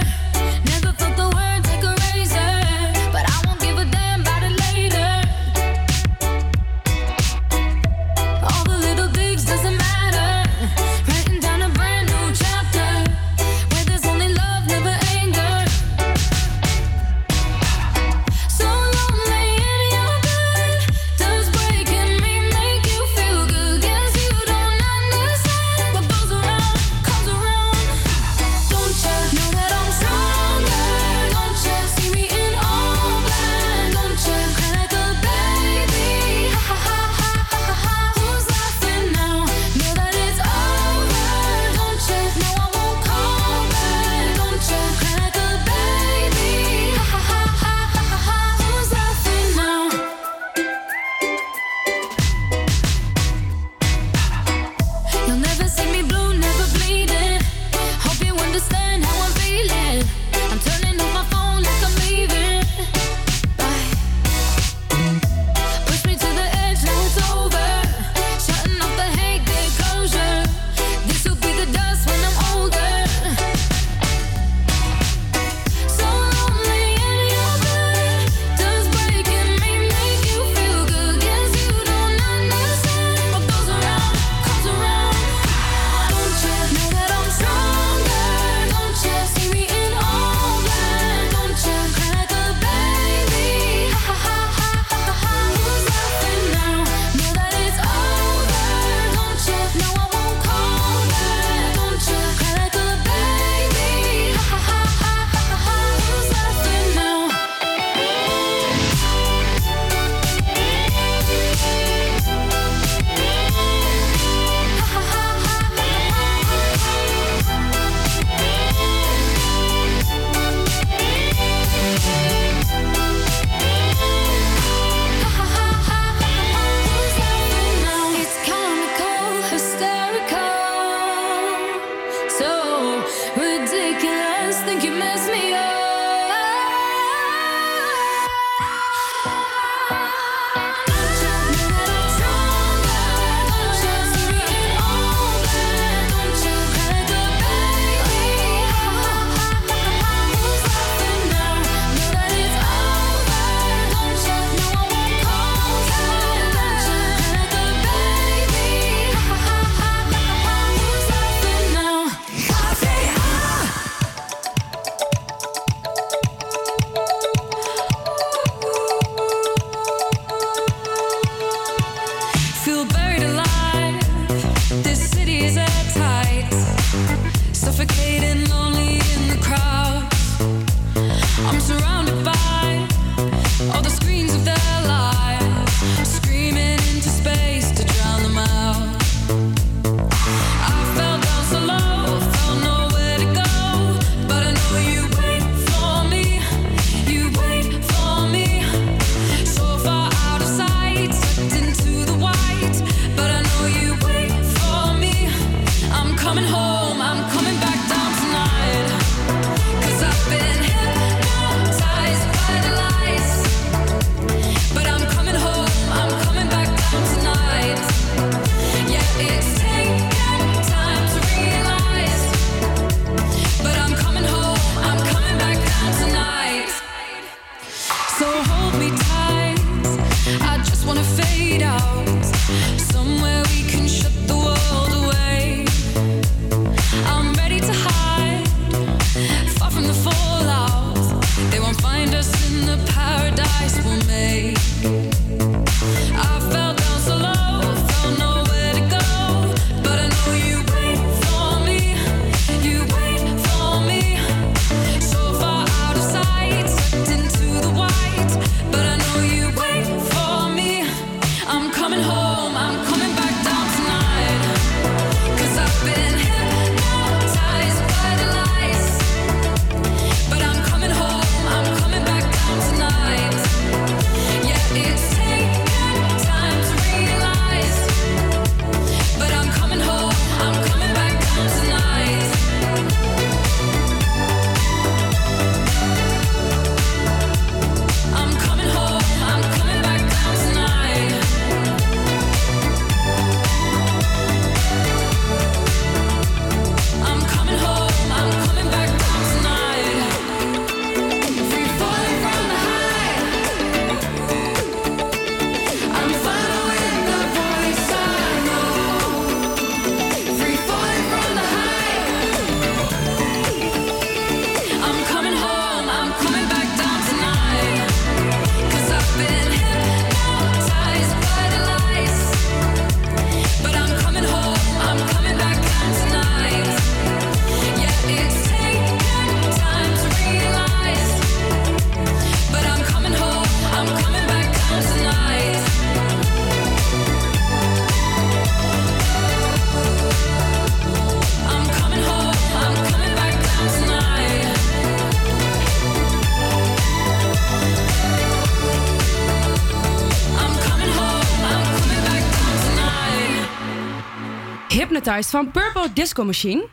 Van Purple Disco Machine.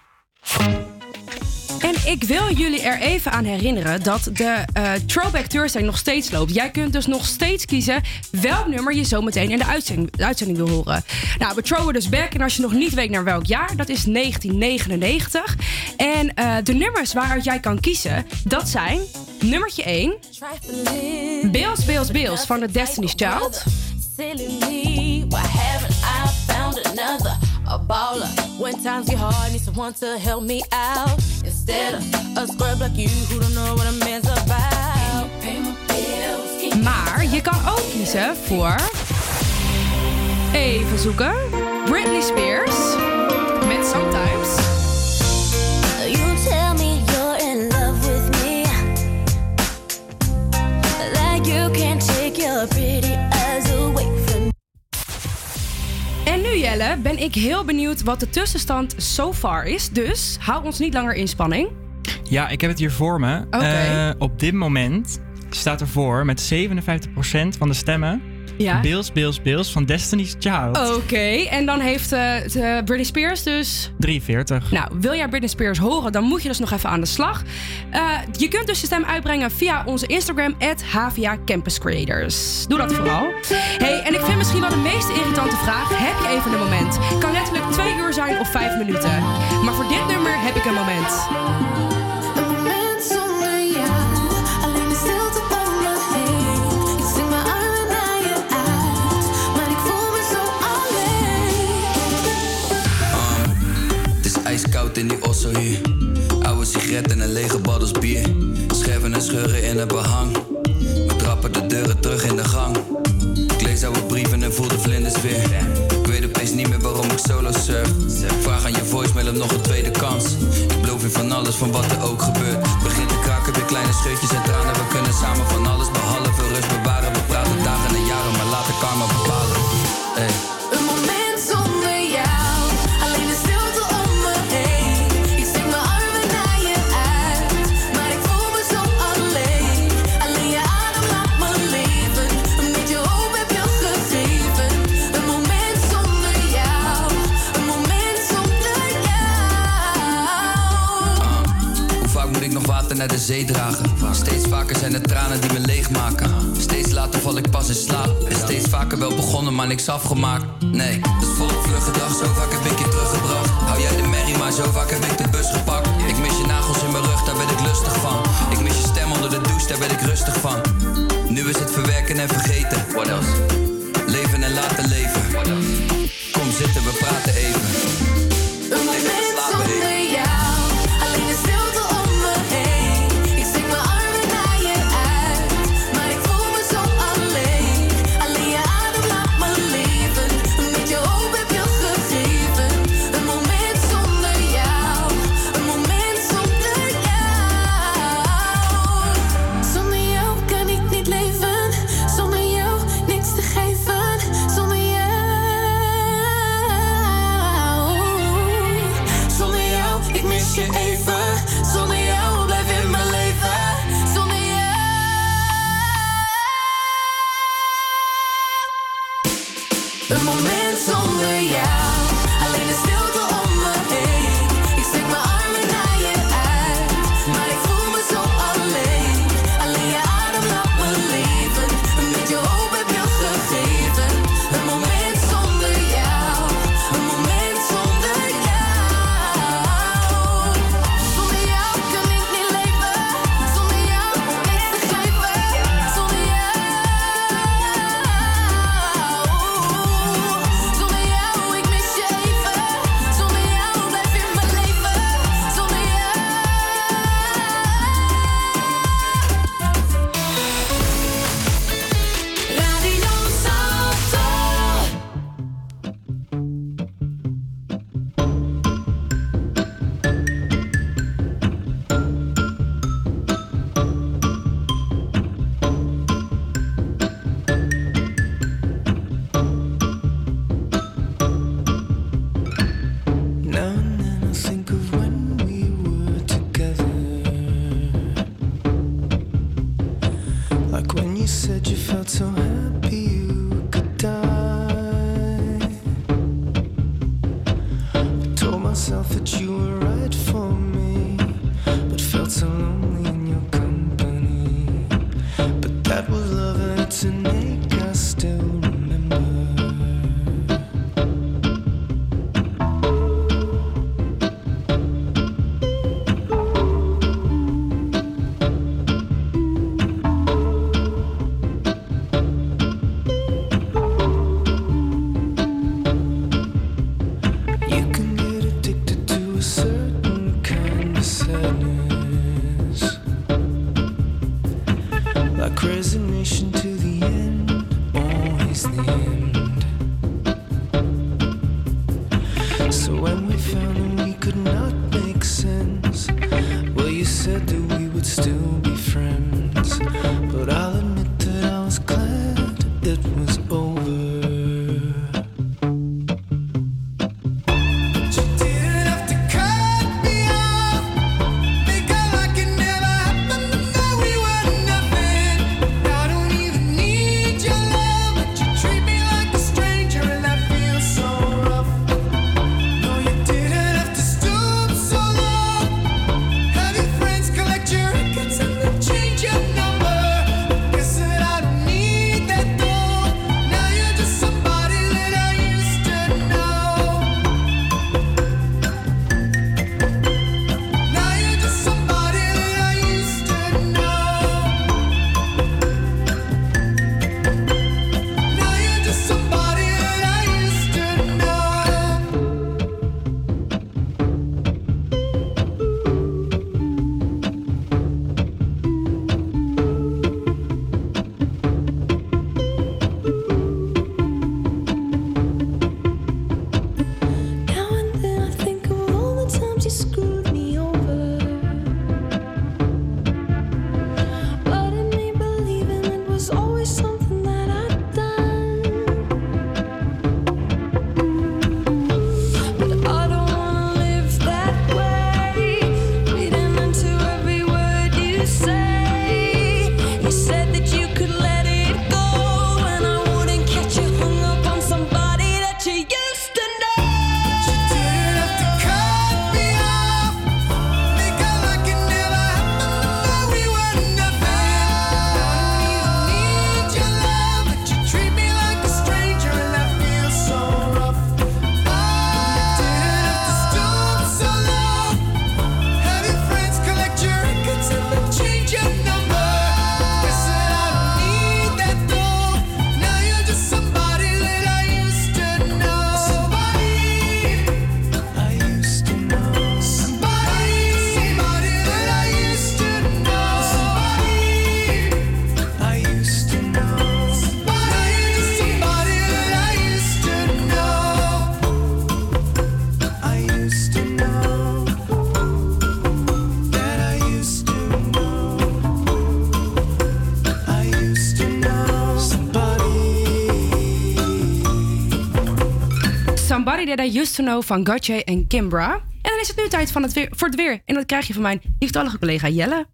En ik wil jullie er even aan herinneren dat de eh, Throwback Thursday nog steeds loopt. Jij kunt dus nog steeds kiezen welk nummer je zo meteen in de uitzending, uitzending wil horen. Nou, we throwen dus back. En als je nog niet weet naar welk jaar, dat is 1999. En eh, de nummers waaruit jij kan kiezen, dat zijn nummertje 1. Bills, Bills, Bills van de Destiny's Child. A baller. When times get hard, need someone to help me out. Instead of a scrub like you who don't know what a man's about. Pay my bills. Maar je kan ook kiezen voor. Even zoeken. Britney Spears. Met Sometimes. You En nu Jelle, ben ik heel benieuwd wat de tussenstand so far is. Dus hou ons niet langer in spanning. Ja, ik heb het hier voor me. Oké. Eh, op dit moment staat ervoor met 57% van de stemmen. Ja. Bills, Bills, Bills van Destiny's Child. Oké, en dan heeft eh, de Britney Spears dus 43. Nou, wil jij Britney Spears horen, dan moet je dus nog even aan de slag. Eh, je kunt dus je stem uitbrengen via onze Instagram, HVA Campus Creators. Doe dat vooral. Hey, en ik vind misschien wel de meest irritante vraag. Heb je even een moment? Kan letterlijk twee uur zijn of vijf minuten. Maar voor dit nummer heb ik een moment. In die osso hier. Oude sigaret en een lege baddels bier. Scherven en scheuren in het behang. We trappen de deuren terug in de gang. Ik lees oude brieven en voel de vlinders weer. Ik weet opeens niet meer waarom ik solo surf. Vraag aan je voicemail om nog een tweede kans. Ik beloof je van alles, van wat er ook gebeurt. Begint te kraken, weer kleine scheutjes en tranen. We kunnen samen van alles behalve naar de zee dragen? Steeds vaker zijn het tranen die me leegmaken. Steeds later val ik pas in slaap. En steeds vaker wel begonnen, maar niks afgemaakt. Nee, het is volop vlugge dag, zo vaak heb ik je teruggebracht. Hou jij de merrie, maar zo vaak heb ik de bus gepakt. Ik mis je nagels in mijn rug, daar ben ik lustig van. Ik mis je stem onder de douche, daar ben ik rustig van. Nu is het verwerken en vergeten. What else? That I Used To Know van Gotye en Kimbra. En dan is het nu tijd van het weer, voor het weer. En dat krijg je van mijn lieftallige collega Jelle.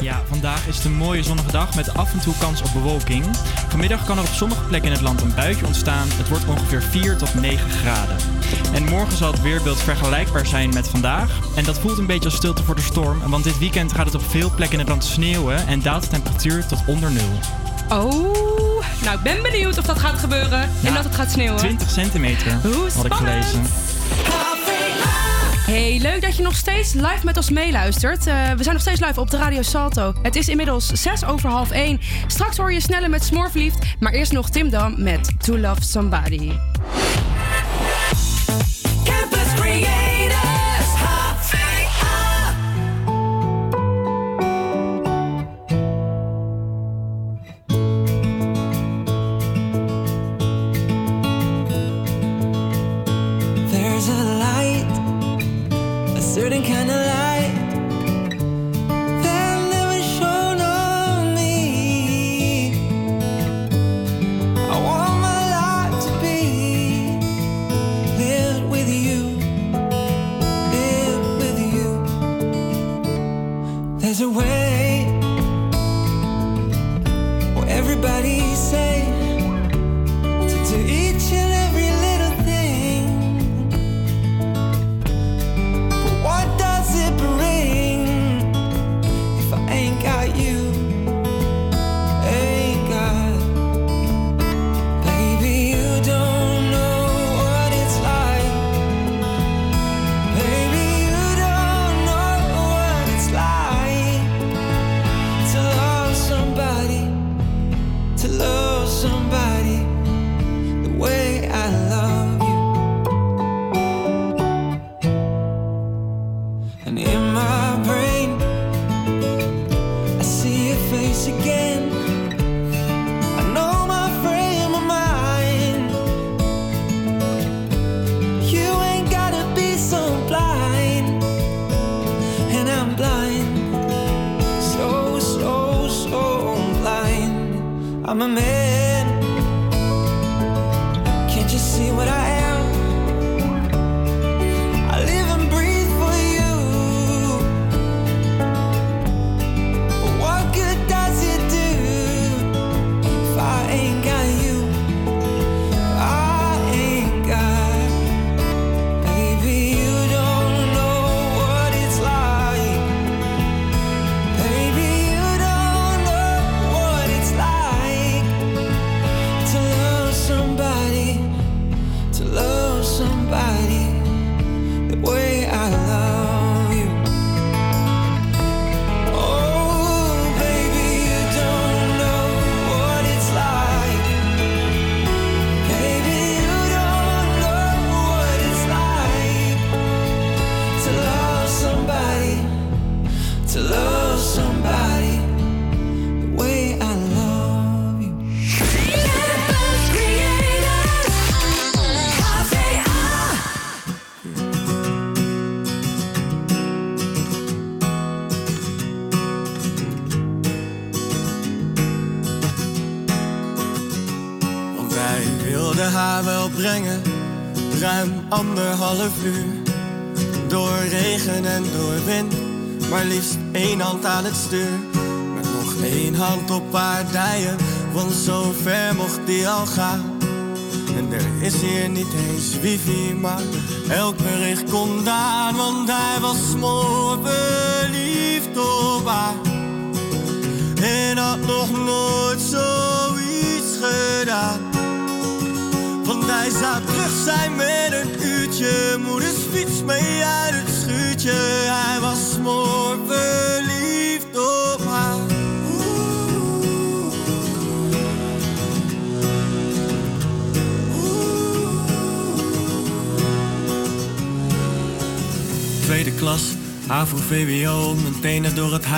Ja, vandaag is het een mooie zonnige dag met af en toe kans op bewolking. Vanmiddag kan er op sommige plekken in het land een buitje ontstaan. Het wordt ongeveer 4 tot 9 graden. En morgen zal het weerbeeld vergelijkbaar zijn met vandaag. En dat voelt een beetje als stilte voor de storm. Want dit weekend gaat het op veel plekken in het land sneeuwen en daalt de temperatuur tot onder nul. Oh, nou ik ben benieuwd of dat gaat gebeuren. en dat het gaat sneeuwen. 20 centimeter Hoe had ik gelezen. Hey, leuk dat je nog steeds live met ons meeluistert. Eh, we zijn nog steeds live op de Radio Salto. Het is inmiddels 6 over half 1. Straks hoor je sneller met Smorverliefd. Maar eerst nog Tim Dam met To Love Somebody.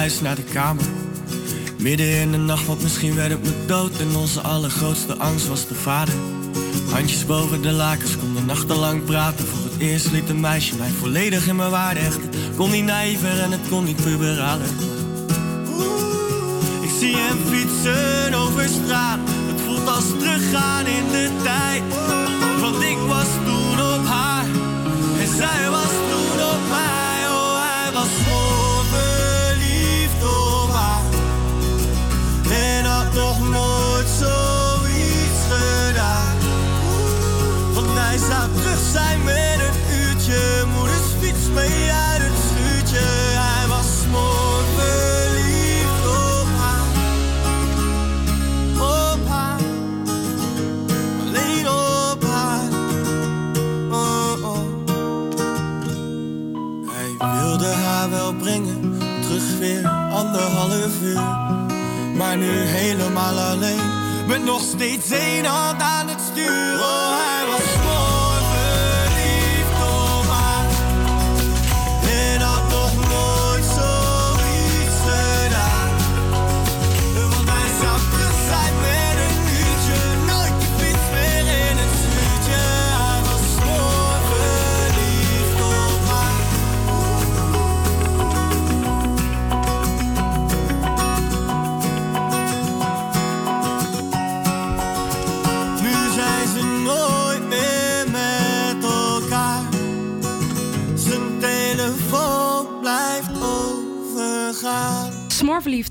Naar de kamer. Midden in de nacht, want misschien werd het me dood. En onze allergrootste angst was de vader. Handjes boven de lakens, konden nachtenlang praten. Voor het eerst liet een meisje mij volledig in mijn waarde hechten. Kon niet naïver en het kon niet puberaler. Ik zie hem fietsen over straat. Het voelt als teruggaan in de tijd. Want ik was toen Maar nu helemaal alleen. Met nog steeds één hand aan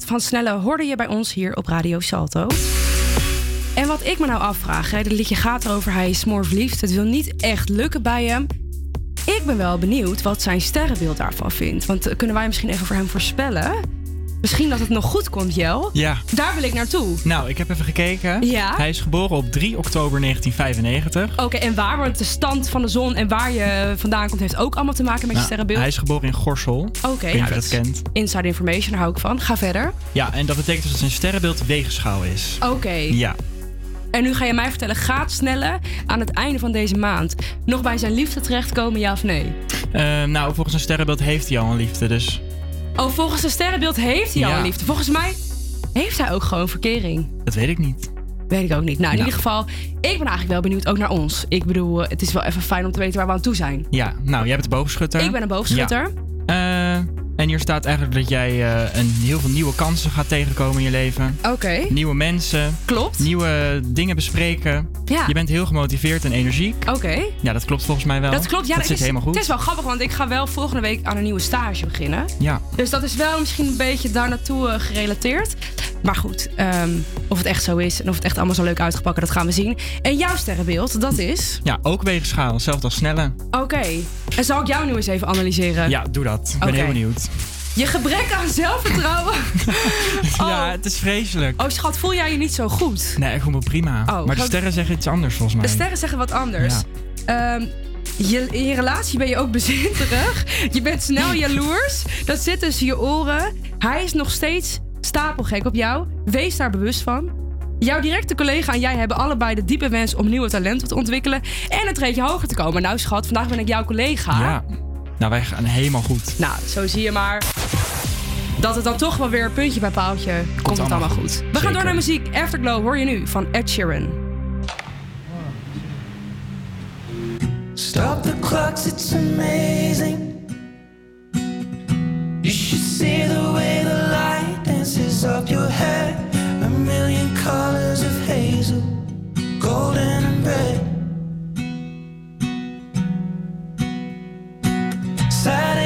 van Snelle hoorde je bij ons hier op Radio Salto. En wat ik me nou afvraag, dit liedje gaat erover, hij is smoorverliefd. Het wil niet echt lukken bij hem. Ik ben wel benieuwd wat zijn sterrenbeeld daarvan vindt. Want eh, kunnen wij misschien even voor hem voorspellen? Misschien dat het nog goed komt, Jel. Ja. Daar wil ik naartoe. Nou, ik heb even gekeken. Ja? Hij is geboren op 3 oktober 1995. Oké, en waar? Want de stand van de zon en waar je vandaan komt... heeft ook allemaal te maken met je Nou, sterrenbeeld. hij is geboren in Gorsel. Oké, niet nou, je dat kent. inside information, daar hou ik van. Ga verder. Ja, en dat betekent dus dat zijn sterrenbeeld weegschaal is. Oké. Ja. En nu ga je mij vertellen, gaat Snelle aan het einde van deze maand nog bij zijn liefde terechtkomen, ja of nee? Eh, nou, volgens zijn sterrenbeeld heeft hij al een liefde, dus... Oh, volgens zijn sterrenbeeld heeft hij al een liefde. Volgens mij heeft hij ook gewoon verkering. Dat weet ik niet. Weet ik ook niet. Nou, in ieder geval, ik ben eigenlijk wel benieuwd ook naar ons. Ik bedoel, eh, het is wel even fijn om te weten waar we aan toe zijn. Ja, nou, jij bent de boogschutter. Ik ben een boogschutter. Ja. Eh, En hier staat eigenlijk dat jij eh, een, heel veel nieuwe kansen gaat tegenkomen in je leven. Oké. Nieuwe mensen. Klopt. Nieuwe dingen bespreken. Ja. Je bent heel gemotiveerd en energiek. Oké. Ja, dat klopt volgens mij wel. Dat klopt, ja. dat dat zit is, helemaal goed. Het is wel grappig, want ik ga wel volgende week aan een nieuwe stage beginnen. Ja. Dus dat is wel misschien een beetje daar naartoe eh, gerelateerd. Maar goed, ehm, of het echt zo is en of het echt allemaal zo leuk uitgepakt, dat gaan we zien. En jouw sterrenbeeld, dat is... Ja, ook weegschaal. Hetzelfde als snelle. Oké. En zal ik jou nu eens even analyseren? Ja, doe dat. Ik ben heel benieuwd. Je gebrek aan zelfvertrouwen. [LAUGHS] Ja, het is vreselijk. Oh schat, voel jij je niet zo goed? Nee, ik voel me prima. Oh, maar de sterren zeggen iets anders volgens mij. De sterren zeggen wat anders. Ehm, je, in je relatie ben je ook bezinterig. [LAUGHS] Je bent snel jaloers. Dat zit tussen je oren. Hij is nog steeds stapelgek op jou. Wees daar bewust van. Jouw directe collega en jij hebben allebei de diepe wens om nieuwe talenten te ontwikkelen. En een treedje hoger te komen. Nou schat, vandaag ben ik jouw collega. Ja. Nou, wij gaan helemaal goed. Nou, zo zie je maar. Dat het dan toch wel weer puntje bij paaltje komt, het allemaal allemaal goed. goed. We gaan Zeker. door naar muziek. Afterglow hoor je nu van Ed Sheeran. Stop the clocks, it's amazing. You should see the way the light dances up your hair. sad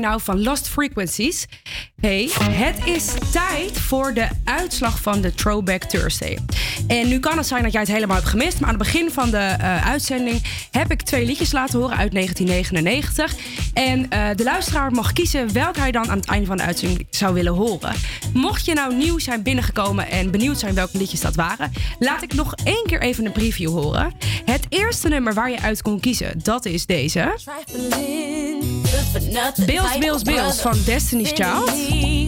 Now van Lost Frequencies. Hey, het is tijd voor de uitslag van de Throwback Thursday. En nu kan het zijn dat jij het helemaal hebt gemist. Maar aan het begin van de eh, uitzending heb ik twee liedjes laten horen uit 1999. En eh, de luisteraar mag kiezen welk hij dan aan het einde van de uitzending zou willen horen. Mocht je nou nieuw zijn binnengekomen en benieuwd zijn welke liedjes dat waren, laat ik nog één keer even een preview horen. Het eerste nummer waar je uit kon kiezen, dat is deze. Bills, Bills, Bills van Destiny's Child.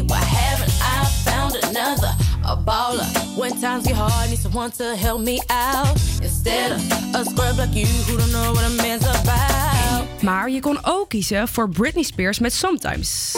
Why haven't I found another? A baller. When times get hard, need someone to help me out. Instead of a scrub like you who don't know what a man's about. Maar je kon ook kiezen voor Britney Spears met Sometimes.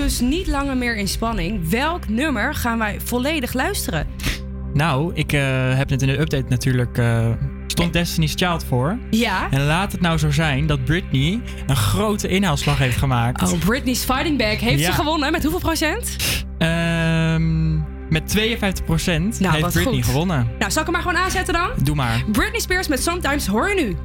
Ons dus niet langer meer in spanning. Welk nummer gaan wij volledig luisteren? Nou, ik eh, heb net in de update natuurlijk... eh, stond Destiny's Child voor. Ja. En laat het nou zo zijn dat Britney een grote inhaalslag heeft gemaakt. Oh, Britney's Fighting Back. Heeft Ja. ze gewonnen? Met hoeveel procent? Ehm, met 52% heeft Nou, wat Britney goed. gewonnen. Nou, zal ik hem maar gewoon aanzetten dan? Doe maar. Britney Spears met Sometimes hoor je nu.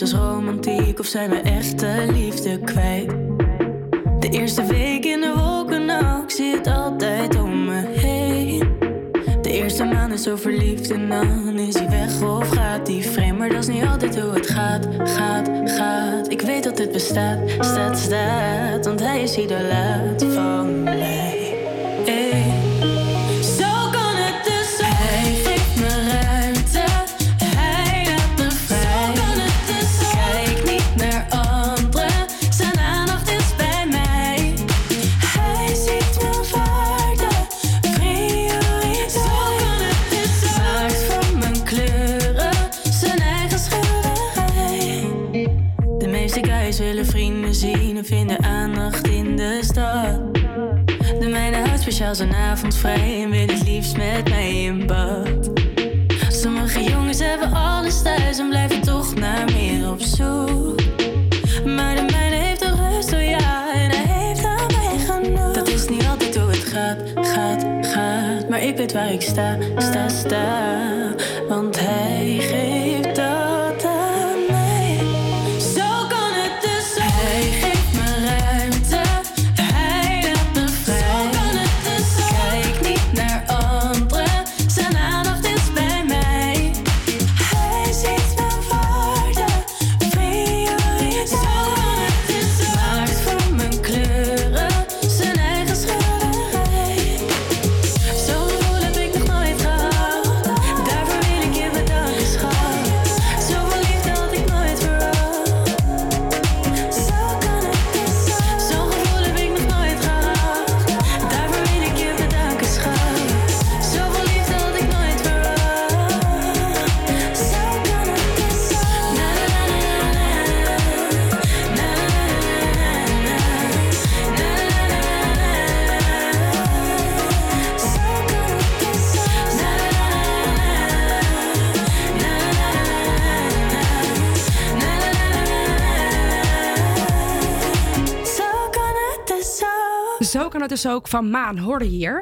Als romantiek of zijn we echte liefde kwijt? De eerste week in de wolken, nou, ik zie het altijd om me heen. De eerste maand is zo verliefd en dan is hij weg of gaat hij vreemd. Maar dat is niet altijd hoe het gaat, gaat, gaat. Ik weet dat het bestaat, staat, staat. Want hij is idolaat van zijn avond vrij en wil het liefst met mij in bad. Sommige jongens hebben alles thuis en blijven toch naar meer op zoek. Maar de mijne heeft toch rust, oh ja, en hij heeft aan mij genoeg. Dat is niet altijd hoe het gaat, gaat, gaat. Maar ik weet waar ik sta, sta, sta. Dus ook van Maan, hoorde hier.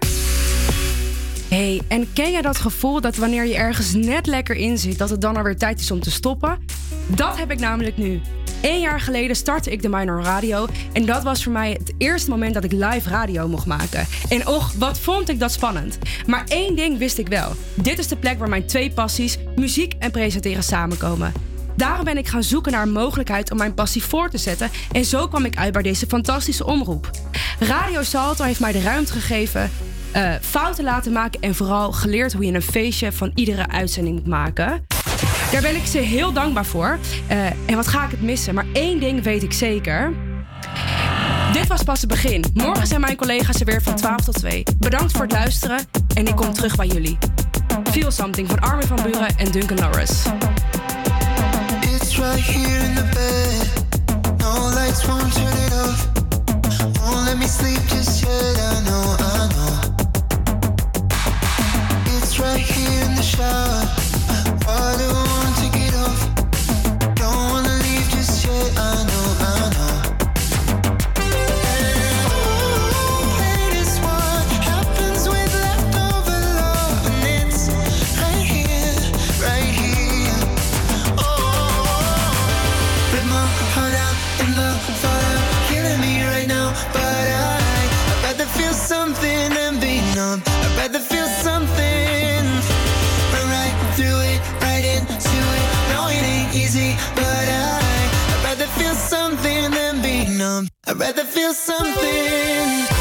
hey, en ken jij dat gevoel dat wanneer je ergens net lekker in zit, dat het dan alweer tijd is om te stoppen? Dat heb ik namelijk nu. Eén jaar geleden startte ik de Minor Radio en dat was voor mij het eerste moment dat ik live radio mocht maken. En och, wat vond ik dat spannend. Maar één ding wist ik wel. Dit is de plek waar mijn twee passies, muziek en presenteren, samenkomen. Daarom ben ik gaan zoeken naar een mogelijkheid om mijn passie voor te zetten. En zo kwam ik uit bij deze fantastische omroep. Radio Salto heeft mij de ruimte gegeven, eh, fouten laten maken en vooral geleerd hoe je een feestje van iedere uitzending moet maken. Daar ben ik ze heel dankbaar voor. Eh, en wat ga ik het missen? Maar één ding weet ik zeker. Dit was pas het begin. Morgen zijn mijn collega's er weer van 12 tot 2. Bedankt voor het luisteren en ik kom terug bij jullie. Feel Something van Armin van Buren en Duncan Norris. It's right here in the bed. Lights. Let me sleep just yet. I know, I know. It's right here in the shower. Won't take I'd rather feel something. Right through it, right into it. No, it ain't easy, but I, I'd rather feel something than be numb. I'd rather feel something.